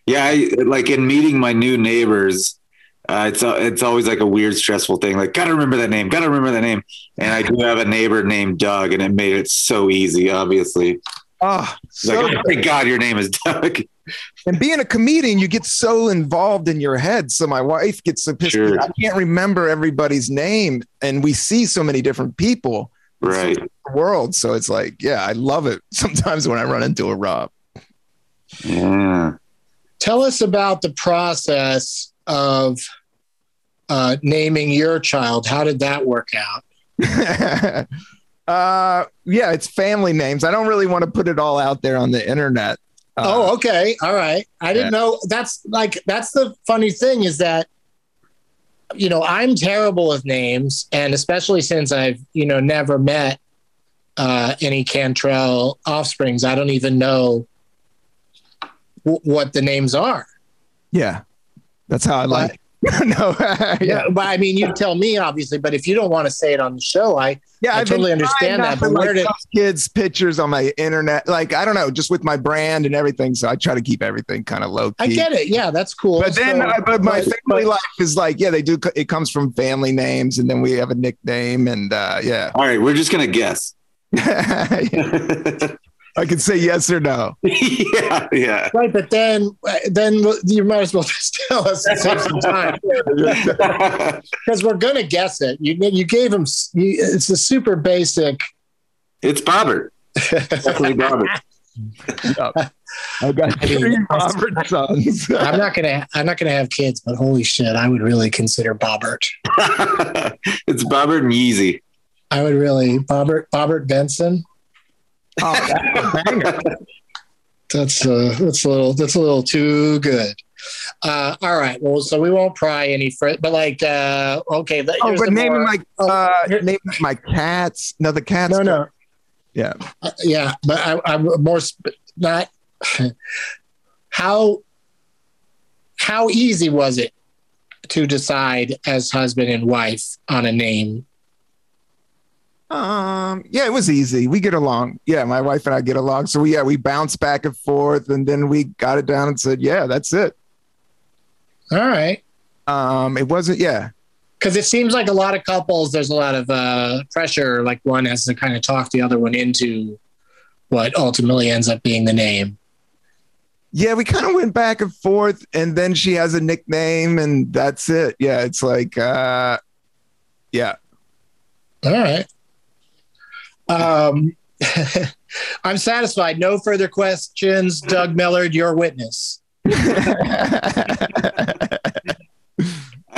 S2: yeah. I, like in meeting my new neighbors, uh, it's it's always like a weird, stressful thing. Like, gotta remember that name. Gotta remember that name. And I do have a neighbor named Doug, and it made it so easy. Obviously,
S3: oh, so
S2: like, oh, thank God your name is Doug.
S3: And being a comedian, you get so involved in your head. So my wife gets so pissed.
S2: Sure.
S3: I can't remember everybody's name, and we see so many different people
S2: Right.
S3: in the world. So it's like, yeah, I love it. Sometimes when I run into a Rob,
S2: Yeah.
S1: Tell us about the process of uh, naming your child. How did that work out?
S3: uh, yeah, it's family names. I don't really want to put it all out there on the internet. Uh,
S1: oh, okay. All right. I didn't know that's like that's the funny thing is that you know, I'm terrible with names and especially since I've, you know, never met uh any Cantrell offsprings, I don't even know w- what the names are.
S3: yeah, that's how I like. it. no, yeah,
S1: Yeah, but I mean, you tell me obviously, but if you don't want to say it on the show, I
S3: yeah.
S1: I
S3: I've
S1: totally understand that, but where
S3: like,
S1: did-
S3: kids pictures on my internet? Like I don't know, just with my brand and everything. So I try to keep everything kind of low key.
S1: I get it. Yeah, that's cool.
S3: But then,
S1: So-
S3: uh, but my
S1: but-
S3: family
S1: but-
S3: life is like, yeah, they do. It comes from family names, and then we have a nickname, and uh, yeah,
S2: All right, we're just gonna guess.
S3: I can say yes or no.
S2: yeah, yeah.
S1: Right, but then then you might as well just tell us and save some time because we're gonna guess it. You you gave him you, it's a super basic.
S2: it's Bobbert. Definitely Bobbert.
S3: I got
S1: I mean,
S3: three Robert sons.
S1: I'm not gonna I'm not gonna have kids, but holy shit, I would really consider Bobbert.
S2: it's Bobbert and Yeezy.
S1: I would really Bobbert Bobbert Benson.
S3: Oh, that's a banger.
S1: That's uh that's a little that's a little too good. Uh, all right, well, so we won't pry any further, but like, uh, okay, th-
S3: Oh, but naming
S1: more-
S3: my
S1: oh,
S3: uh, naming my cats. No, the cats.
S1: no, no,
S3: Yeah.
S1: Uh, yeah, but I, I'm more sp- not. how how easy was it to decide as husband and wife on a name?
S3: Um, yeah, it was easy. We get along. Yeah, my wife and I get along. So we yeah, we bounced back and forth and then we got it down and said, Yeah, that's it.
S1: All right.
S3: Um, it wasn't yeah.
S1: Because it seems like a lot of couples, there's a lot of uh, pressure. Like one has to kind of talk the other one into what ultimately ends up being the name.
S3: Yeah, we kind of went back and forth, and then she has a nickname, and that's it. Yeah, it's like, uh, yeah.
S1: All right. Um, I'm satisfied. No further questions. Doug Mellard, your witness.
S2: I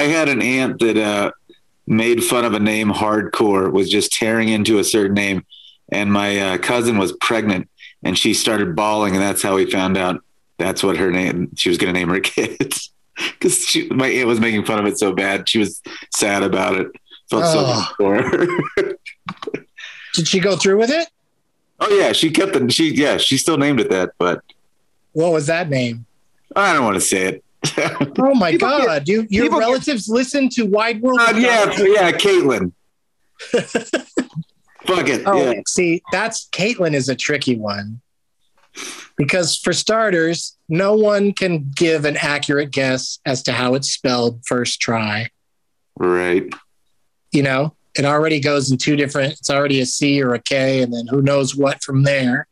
S2: had an aunt that uh, made fun of a name hardcore, was just tearing into a certain name. And my uh, cousin was pregnant and she started bawling. And that's how we found out that's what her name, she was going to name her kids. Because my aunt was making fun of it so bad. She was sad about it. Felt oh. so bad for her.
S1: Did she go through with it?
S2: Oh yeah, she kept the she yeah she still named it that, but
S1: what was that name?
S2: I don't want to say it.
S1: oh my god! Get, you your relatives get, listen to Wide World?
S2: Uh, yeah, yeah, Caitlin. Fuck it.
S1: Oh,
S2: yeah.
S1: see, that's Caitlin is a tricky one because for starters, no one can give an accurate guess as to how it's spelled first try.
S2: Right.
S1: You know, it already goes in two different. It's already a C or a K, and then who knows what from there.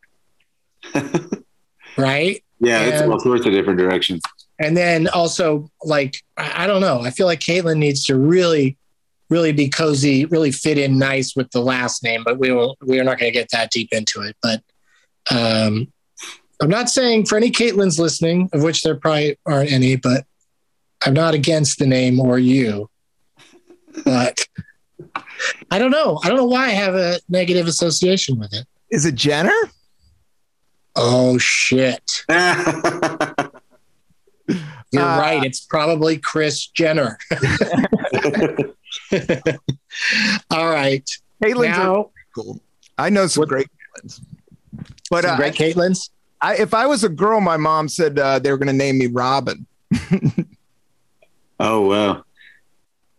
S1: right.
S2: Yeah, and, it's all sorts of different directions.
S1: And then also, like, I don't know. I feel like Caitlin needs to really, really be cozy, really fit in nice with the last name. But we will. We are not going to get that deep into it. But um, I'm not saying for any Caitlins listening, of which there probably aren't any, but I'm not against the name or you. But I don't know. I don't know why I have a negative association with it.
S3: Is it Jenner?
S1: Oh shit. You're uh, right. It's probably Kris Jenner. All right.
S3: Caitlin's now, cool. I know some what, great Caitlins.
S1: But some uh, great Caitlins.
S3: I, if I was a girl, my mom said uh, they were going to name me Robin.
S2: oh wow.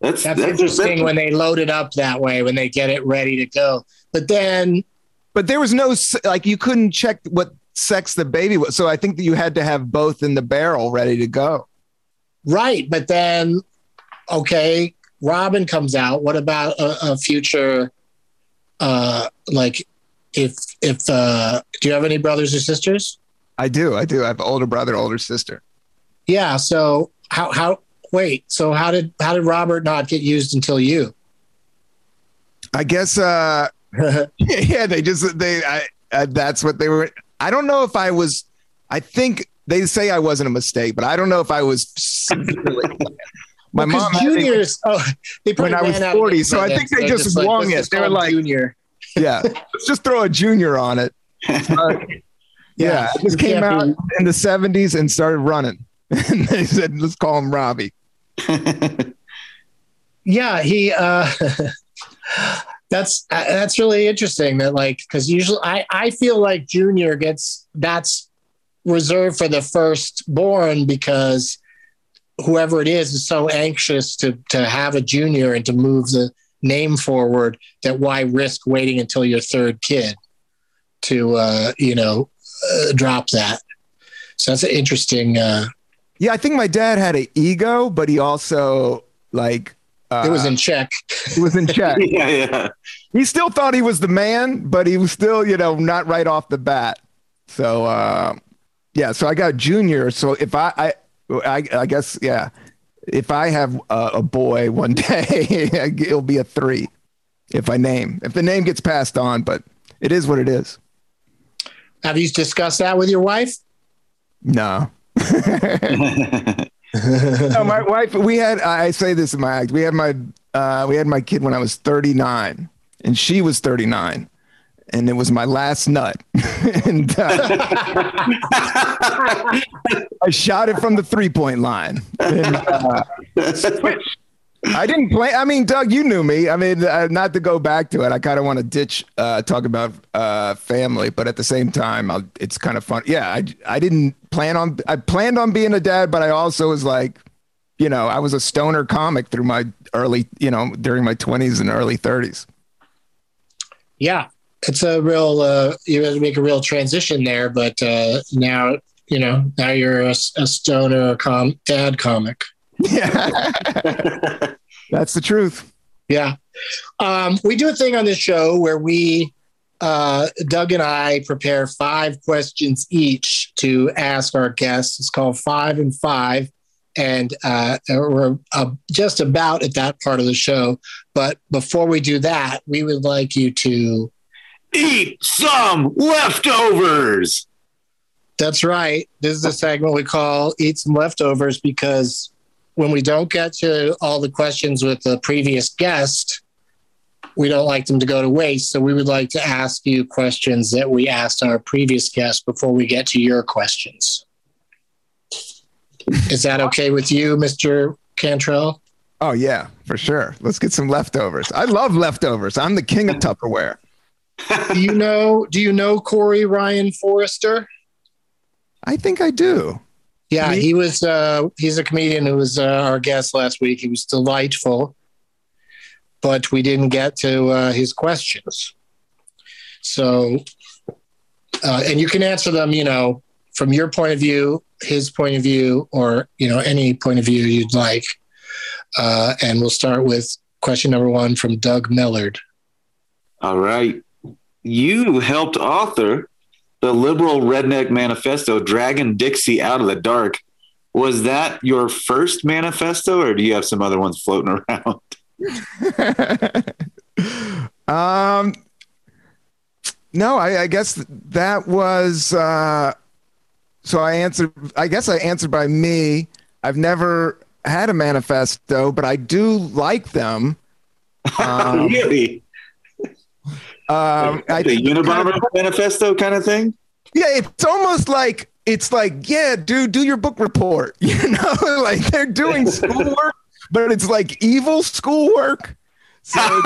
S1: That's, that's, that's interesting when they load it up that way when they get it ready to go. But then,
S3: but there was no like you couldn't check what sex the baby was. So I think that you had to have both in the barrel ready to go.
S1: Right, but then okay, Robin comes out. What about a, a future? Uh, like if if uh, do you have any brothers or sisters?
S3: I do. I do. I have older brother, older sister.
S1: Yeah. So how how wait, so how did how did Robert not get used until you?
S3: I guess uh yeah, they just they I uh, that's what they were I don't know if I was I think they say I wasn't a mistake, but I don't know if I was
S1: My well, mom juniors oh they
S3: when I was 40, so I think they just, just wung like, it. They were like
S1: junior.
S3: yeah, let's just throw a junior on it. Uh, yeah, I just came out in the 70s and started running. and they said, let's call him Robbie.
S1: yeah, he. Uh, that's uh, that's really interesting. That like because usually I I feel like Junior gets that's reserved for the firstborn because whoever it is is so anxious to to have a junior and to move the name forward that why risk waiting until your third kid to uh, you know uh, drop that. So that's an interesting uh,
S3: yeah, I think my dad had an ego, but he also like
S1: uh, it was in check.
S3: It was in check.
S2: yeah, yeah.
S3: He still thought he was the man, but he was still, you know, not right off the bat. So uh, yeah, so I got junior. So if I, I, I, I guess yeah, if I have a, a boy one day, it'll be a three. If I name, if the name gets passed on, but it is what it is.
S1: Have you discussed that with your wife?
S3: No no, my wife. We had. I say this in my act. We had my. Uh, we had my kid when I was 39, and she was 39, and it was my last nut. and uh, I shot it from the three point line. And, uh, I didn't play. I mean, Doug, you knew me. I mean, uh, not to go back to it. I kind of want to ditch uh, talk about uh, family, but at the same time, I'll, it's kind of fun. Yeah, I I didn't plan on. I planned on being a dad, but I also was like, you know, I was a stoner comic through my early, you know, during my twenties and early thirties.
S1: Yeah, it's a real. Uh, you had to make a real transition there, but uh, now you know. Now you're a, a stoner com- dad comic.
S3: Yeah, that's the truth.
S1: Yeah. Um, we do a thing on this show where we, uh, Doug and I, prepare five questions each to ask our guests. It's called Five and Five. And uh, we're uh, just about at that part of the show. But before we do that, we would like you to
S2: Eat some leftovers.
S1: That's right. This is a segment we call Eat Some Leftovers because when we don't get to all the questions with the previous guest, we don't like them to go to waste. So we would like to ask you questions that we asked our previous guest before we get to your questions. Is that okay with you, Mr. Cantrell?
S3: Oh yeah, for sure. Let's get some leftovers. I love leftovers. I'm the king of Tupperware.
S1: do you know do you know Corey Ryan Forrester?
S3: I think I do.
S1: Yeah, he was. Uh, he's a comedian who was uh, our guest last week. He was delightful, but we didn't get to uh, his questions. So, uh, and you can answer them, you know, from your point of view, his point of view, or you know, any point of view you'd like. Uh, and we'll start with question number one from Doug Mellard.
S2: All right. You helped author the liberal redneck manifesto, Dragging Dixie Out of the Dark. Was that your first manifesto, or do you have some other ones floating around?
S3: um, no, I, I guess that was. Uh, so I answered. I guess I answered by me. I've never had a manifesto, but I do like them.
S2: Um, really?
S3: Um,
S2: I, the Unabomber manifesto kind of thing.
S3: Yeah, it's almost like it's like, yeah, dude, do your book report. You know, like they're doing schoolwork, but it's like evil schoolwork. So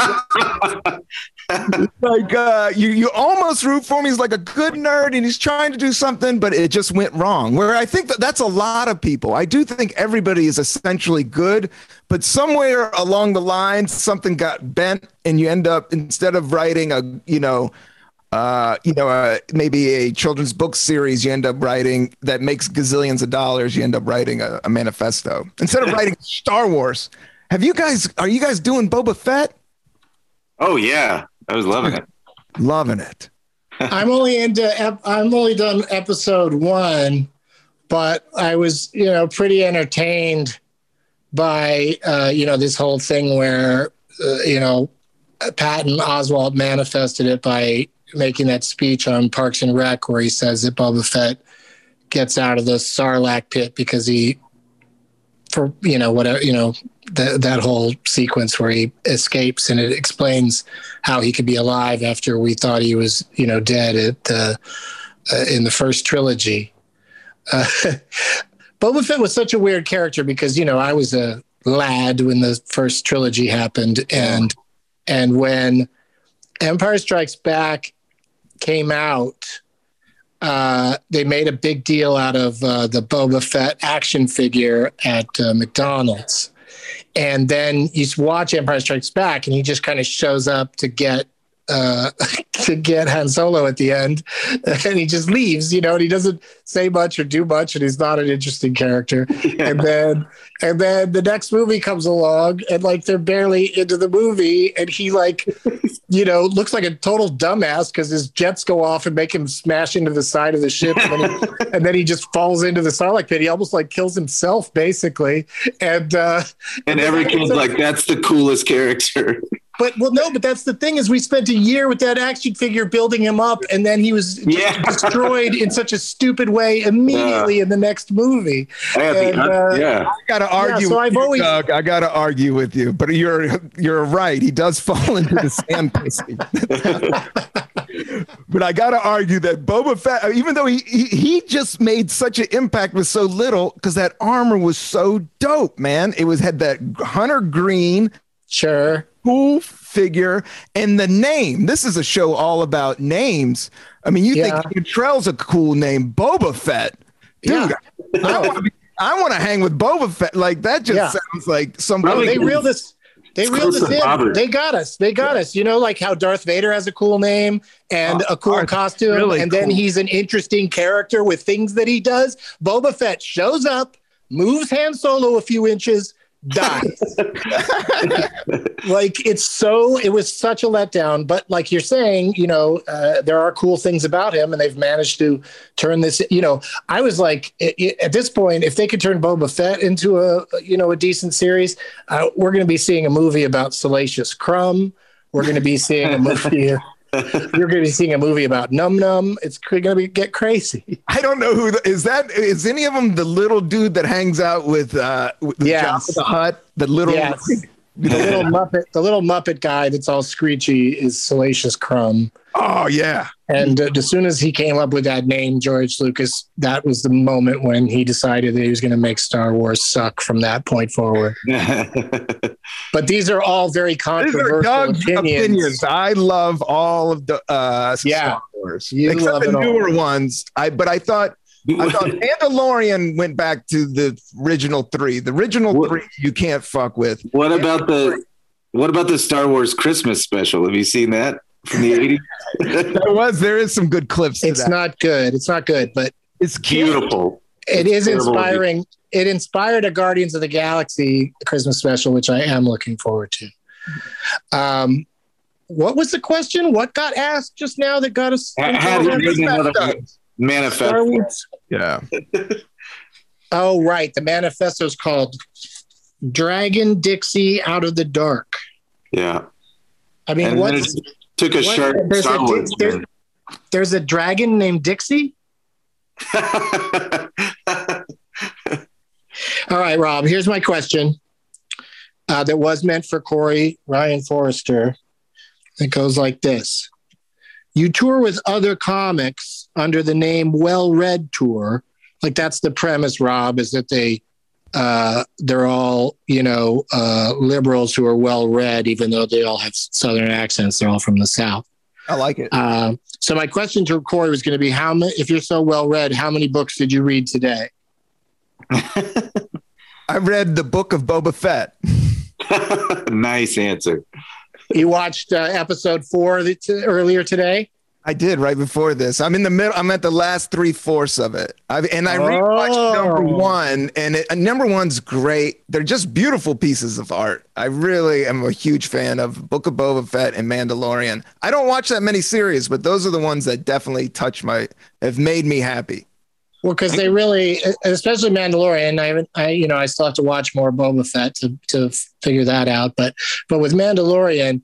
S3: like uh, you, you almost root for him. He's like a good nerd, and he's trying to do something, but it just went wrong. Where I think that that's a lot of people. I do think everybody is essentially good, but somewhere along the line, something got bent, and you end up instead of writing a you know uh, you know, uh, maybe a children's book series you end up writing that makes gazillions of dollars. You end up writing a, a manifesto instead of writing Star Wars. Have you guys? Are you guys doing Boba Fett?
S2: Oh yeah, I was loving it.
S3: Loving it.
S1: I'm only into. I'm only done episode one, but I was, you know, pretty entertained by, uh, you know, this whole thing where, uh, you know, Patton Oswalt manifested it by making that speech on Parks and Rec where he says that Boba Fett gets out of the Sarlacc pit because he, for you know whatever you know that that whole sequence where he escapes and it explains how he could be alive after we thought he was you know dead at uh, uh, in the first trilogy. Boba Fett was such a weird character because you know I was a lad when the first trilogy happened and and when Empire Strikes Back came out, uh, they made a big deal out of uh, the Boba Fett action figure at uh, McDonald's. And then you watch Empire Strikes Back, and he just kind of shows up to get uh, to get Han Solo at the end, and he just leaves, you know, and he doesn't say much or do much, and he's not an interesting character. Yeah. And then, and then the next movie comes along, and like they're barely into the movie, and he like, you know, looks like a total dumbass because his jets go off and make him smash into the side of the ship, and then he, and then he just falls into the Sarlacc pit. He almost like kills himself, basically, and uh,
S2: and, and every kid's like, "That's the coolest character."
S1: But well, no, but that's the thing is we spent a year with that action figure building him up, and then he was yeah. destroyed in such a stupid way immediately uh, in the next movie.
S2: And, uh, yeah,
S3: I got to argue. Yeah, so I've you, always, Doug, I got to argue with you, but you're you're right. He does fall into the sand pussy. but I got to argue that Boba Fett, even though he, he he just made such an impact with so little, because that armor was so dope, man. It was had that hunter green.
S1: Sure
S3: cool figure and the name. This is a show all about names. I mean, you yeah. think Cantrell's a cool name, Boba Fett. Dude, yeah. I want to hang with Boba Fett. Like that just yeah. sounds like somebody.
S1: Well, they reel this They
S2: It's
S1: reeled
S2: close
S1: us in.
S2: Robert.
S1: They got us. They got us. You know, like how Darth Vader has a cool name and
S3: Oh,
S1: a cool
S3: Darth,
S1: costume,
S3: really
S1: and then he's an interesting character with things that he does. Boba Fett shows up, moves Han Solo a few inches, dies. like it's so. It was such a letdown. But like you're saying, you know, uh, there are cool things about him, and they've managed to turn this. You know, I was like, i- i- at this point, if they could turn Boba Fett into a you know a decent series, uh, we're going to be seeing a movie about Salacious Crumb. We're going to be seeing a movie. You're going to be seeing a movie about Num Num. It's going to be get crazy.
S3: I don't know who the, is that. Is any of them the little dude that hangs out with uh with
S1: Yes.
S3: The Hutt? The little
S1: Yes. The little Muppet, the little Muppet guy that's all screechy is Salacious Crumb.
S3: Oh yeah.
S1: And uh, as soon as he came up with that name, George Lucas, that was the moment when he decided that he was going to make Star Wars suck from that point forward. But these are all very controversial
S3: Doug's
S1: opinions.
S3: opinions. I love all of the uh
S1: Yeah.
S3: Star Wars.
S1: You
S3: Except
S1: love
S3: the
S1: it all.
S3: newer ones. I but I thought I thought Mandalorian went back to the original three. The original
S2: What-
S3: three you can't fuck with.
S2: what about the what about the Star Wars Christmas special? Have you seen that from the 80s?
S3: There was there is some good clips to
S1: It's
S3: that.
S1: not good. It's not good, but
S3: it's cute.
S2: Beautiful.
S1: it is
S2: Terrible.
S1: inspiring. It inspired a Guardians of the Galaxy Christmas special, which I am looking forward to. Um, what was the question? What got asked just now that got us?
S2: Ha- Have you made another manifesto?
S3: Yeah.
S1: Oh, right. The manifesto is called Dragon Dixie Out of the Dark.
S2: Yeah.
S1: I mean,
S2: And
S1: what?
S2: There's- took a
S1: what-
S2: sharp
S1: there's, a,
S2: Wars.
S1: Dix- there- there's a dragon named Dixie. All right, Rob, here's my question uh, that was meant for Corey Ryan Forrester. It goes like this You tour with other comics under the name Well Read Tour. Like that's the premise, Rob, is that they uh, they're all you know uh, liberals who are well read, even though they all have southern accents. They're all from the south.
S3: I like it.
S1: Uh, so my question to Corey was going to be: How many? If you're so well read, how many books did you read today?
S3: I read the book of Boba Fett.
S2: nice answer.
S1: You watched uh, episode four th- t- earlier today.
S3: I did right before this. I'm in the middle. I'm at the last three fourths of it. I've, and I rewatched oh. number
S1: Oh.
S3: one, and it, number one's great. They're just beautiful pieces of art. I really am a huge fan of Book of Boba Fett and Mandalorian. I don't watch that many series, but those are the ones that definitely touch my, have made me happy.
S1: Well, because they really, especially Mandalorian. I I you know, I still have to watch more Boba Fett to to figure that out. But but with Mandalorian,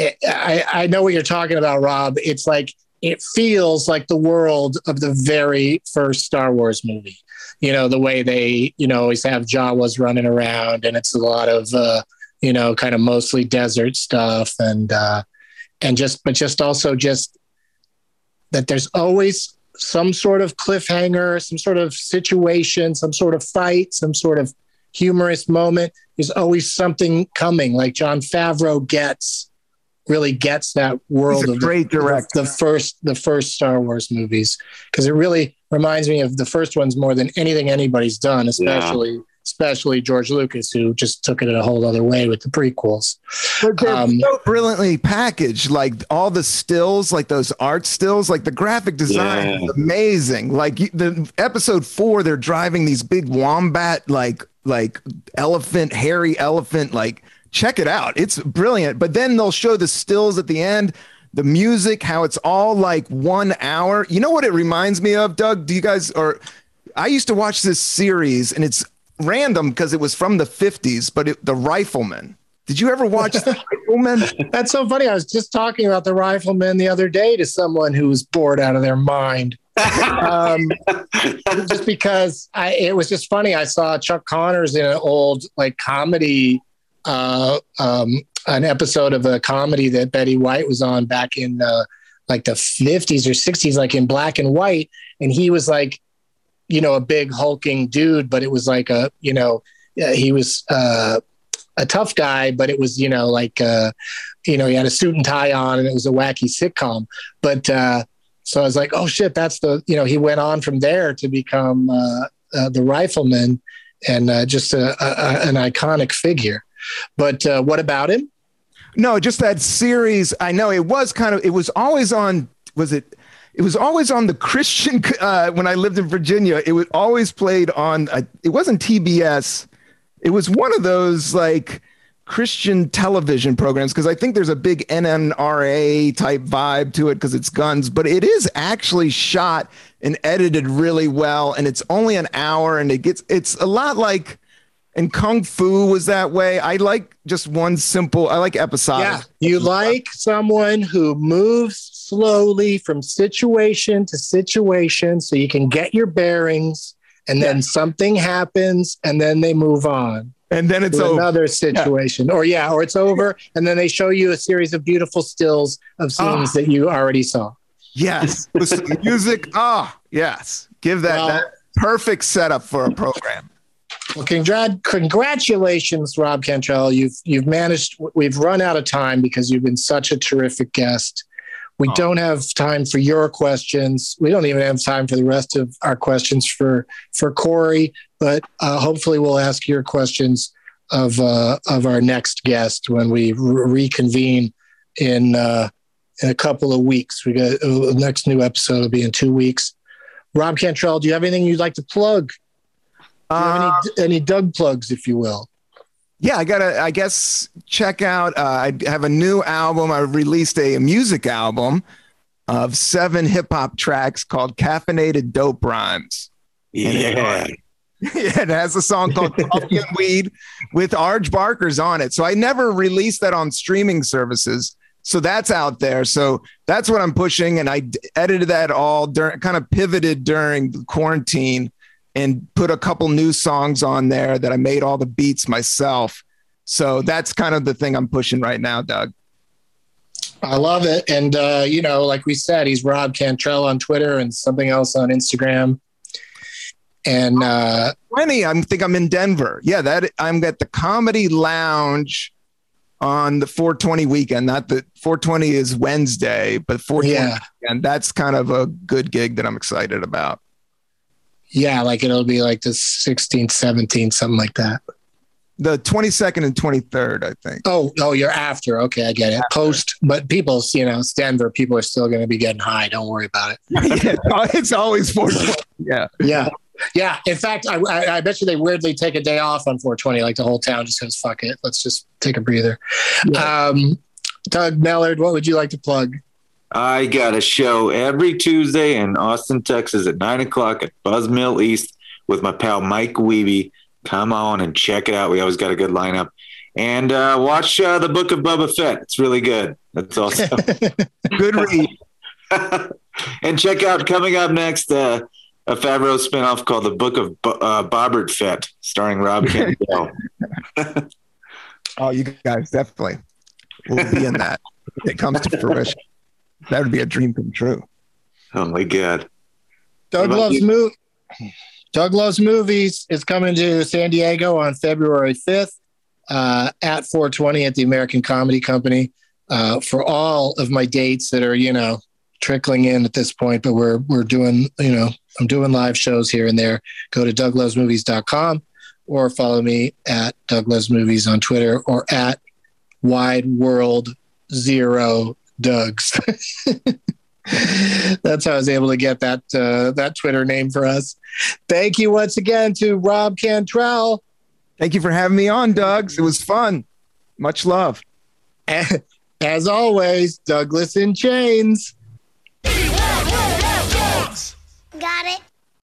S1: it, I I know what you're talking about, Rob. It's like it feels like the world of the very first Star Wars movie. You know, the way they you know always have Jawas running around, and it's a lot of uh, you know kind of mostly desert stuff, and uh, and just but just also just that there's always some sort of cliffhanger, some sort of situation, some sort of fight, some sort of humorous moment. There's always something coming. Like Jon Favreau gets really gets that world of
S3: great
S1: the,
S3: director.
S1: the first the first Star Wars movies because it really reminds me of the first ones more than anything anybody's done, especially especially George Lucas who just took it in a whole other way with the prequels.
S3: But they're
S1: Um,
S3: so brilliantly packaged. Like all the stills, like those art stills, like the graphic design
S2: Yeah.
S3: is amazing. Like the episode four, they're driving these big wombat, like like elephant, hairy elephant. Like check it out, it's brilliant. But then they'll show the stills at the end. The music, how it's all like one hour. You know what it reminds me of, Doug? Do you guys or I used to watch this series and it's random because it was from the 50s, but it, the Rifleman. Did you ever watch the Rifleman?
S1: That's so funny. I was just talking about the Rifleman the other day to someone who was bored out of their mind. um, just because I, it was just funny. I saw Chuck Connors in an old like comedy, uh, um, an episode of a comedy that Betty White was on back in uh, like the 50s or 60s, like in black and white. And he was like, you know, a big hulking dude, but it was like a, you know, he was uh, a tough guy, but it was, you know, like, uh, you know, he had a suit and tie on and it was a wacky sitcom. But uh, so I was like, oh shit, that's the, you know, he went on from there to become uh, uh, the rifleman and uh, just a, a- an iconic figure. But uh, what about him?
S3: No, just that series. I know it was kind of. It was always on. Was it? It was always on the Christian. Uh, when I lived in Virginia, it was always played on. Uh, it wasn't TBS. It was one of those like Christian television programs because I think there's a big NNRA type vibe to it because it's guns, but it is actually shot and edited really well, and it's only an hour, and it gets it's a lot like. And Kung Fu was that way. I like just one simple. I like episodic.
S1: Yeah, you like someone who moves slowly from situation to situation, so you can get your bearings, and then something happens, and then they move on
S3: and then it's over.
S1: another situation. Or yeah, or it's over, and then they show you a series of beautiful stills of scenes
S3: Ah.
S1: that you already saw.
S3: Yes, music. Ah, yes. Give that
S1: Well-
S3: that perfect setup for a program.
S1: Well, congrat- congratulations, Rob Cantrell. You've you've managed. We've run out of time because you've been such a terrific guest. We
S3: Oh.
S1: don't have time for your questions. We don't even have time for the rest of our questions for for Corey. But uh, hopefully, we'll ask your questions of uh, of our next guest when we re- reconvene in uh, in a couple of weeks. We got uh, the next new episode will be in two weeks. Rob Cantrell, do you have anything you'd like to plug? Do you have
S3: Uh,
S1: any, any Doug plugs, if you will?
S3: yeah, I gotta. I guess check out. Uh, I have a new album. I released a music album of seven hip hop tracks called "Caffeinated Dope Rhymes."
S2: Yeah. yeah.
S3: it has a song called Coffee and Weed with Arj Barker's on it. So I never released that on streaming services. So that's out there. So that's what I'm pushing. And I d- edited that all during, kind of pivoted during the quarantine and put a couple new songs on there that I made all the beats myself. So that's kind of the thing I'm pushing right now, Doug.
S1: I love it. And, uh, you know, like we said, he's Rob Cantrell on Twitter and something else on Instagram. And uh,
S3: 20, I think I'm in Denver. Yeah, that I'm at the Comedy Lounge on the 420 weekend. Not the 420 is Wednesday, but 420
S1: yeah,
S3: weekend. That's kind of a good gig that I'm excited about.
S1: Yeah, like it'll be like the 16th, 17th, something like that.
S3: The 22nd and 23rd, I think.
S1: Oh, oh, you're after. Okay, I get it. Post, but people, you know, it's Denver. People are still going to be getting high. Don't worry about it.
S3: yeah, it's always 420. Yeah.
S1: Yeah. Yeah. In fact, I, I, I bet you they weirdly take a day off on 420. Like the whole town just goes, fuck it. Let's just take a breather. Um, Doug Mellard, what would you like to plug?
S2: I got a show every Tuesday in Austin, Texas at nine o'clock at Buzzmill East with my pal Mike Weeby. Come on and check it out. We always got a good lineup. And uh, watch uh, the Book of Boba Fett. It's really good. That's also.
S3: Good read.
S2: and check out coming up next uh, a Favreau spinoff called The Book of Bo- uh, Bobbert Fett, starring Rob Campbell.
S3: Oh, you guys definitely will be in that. if it comes to fruition. That would be a dream come true.
S2: oh my God.
S1: Doug loves
S2: you?
S1: mov- Doug loves movies is coming to San Diego on February 5th uh, at 420 at the American Comedy Company. Uh, for all of my dates that are, you know, trickling in at this point, but we're we're doing, you know, I'm doing live shows here and there. Go to douglovesmovies.com or follow me at Doug Loves Movies on Twitter or at Wide World Zero Doug's. That's how I was able to get that uh, that Twitter name for us. Thank you once again to Rob Cantrell.
S3: Thank you for having me on, Doug's. It was fun. Much love.
S1: As always, Douglas in chains. Got it.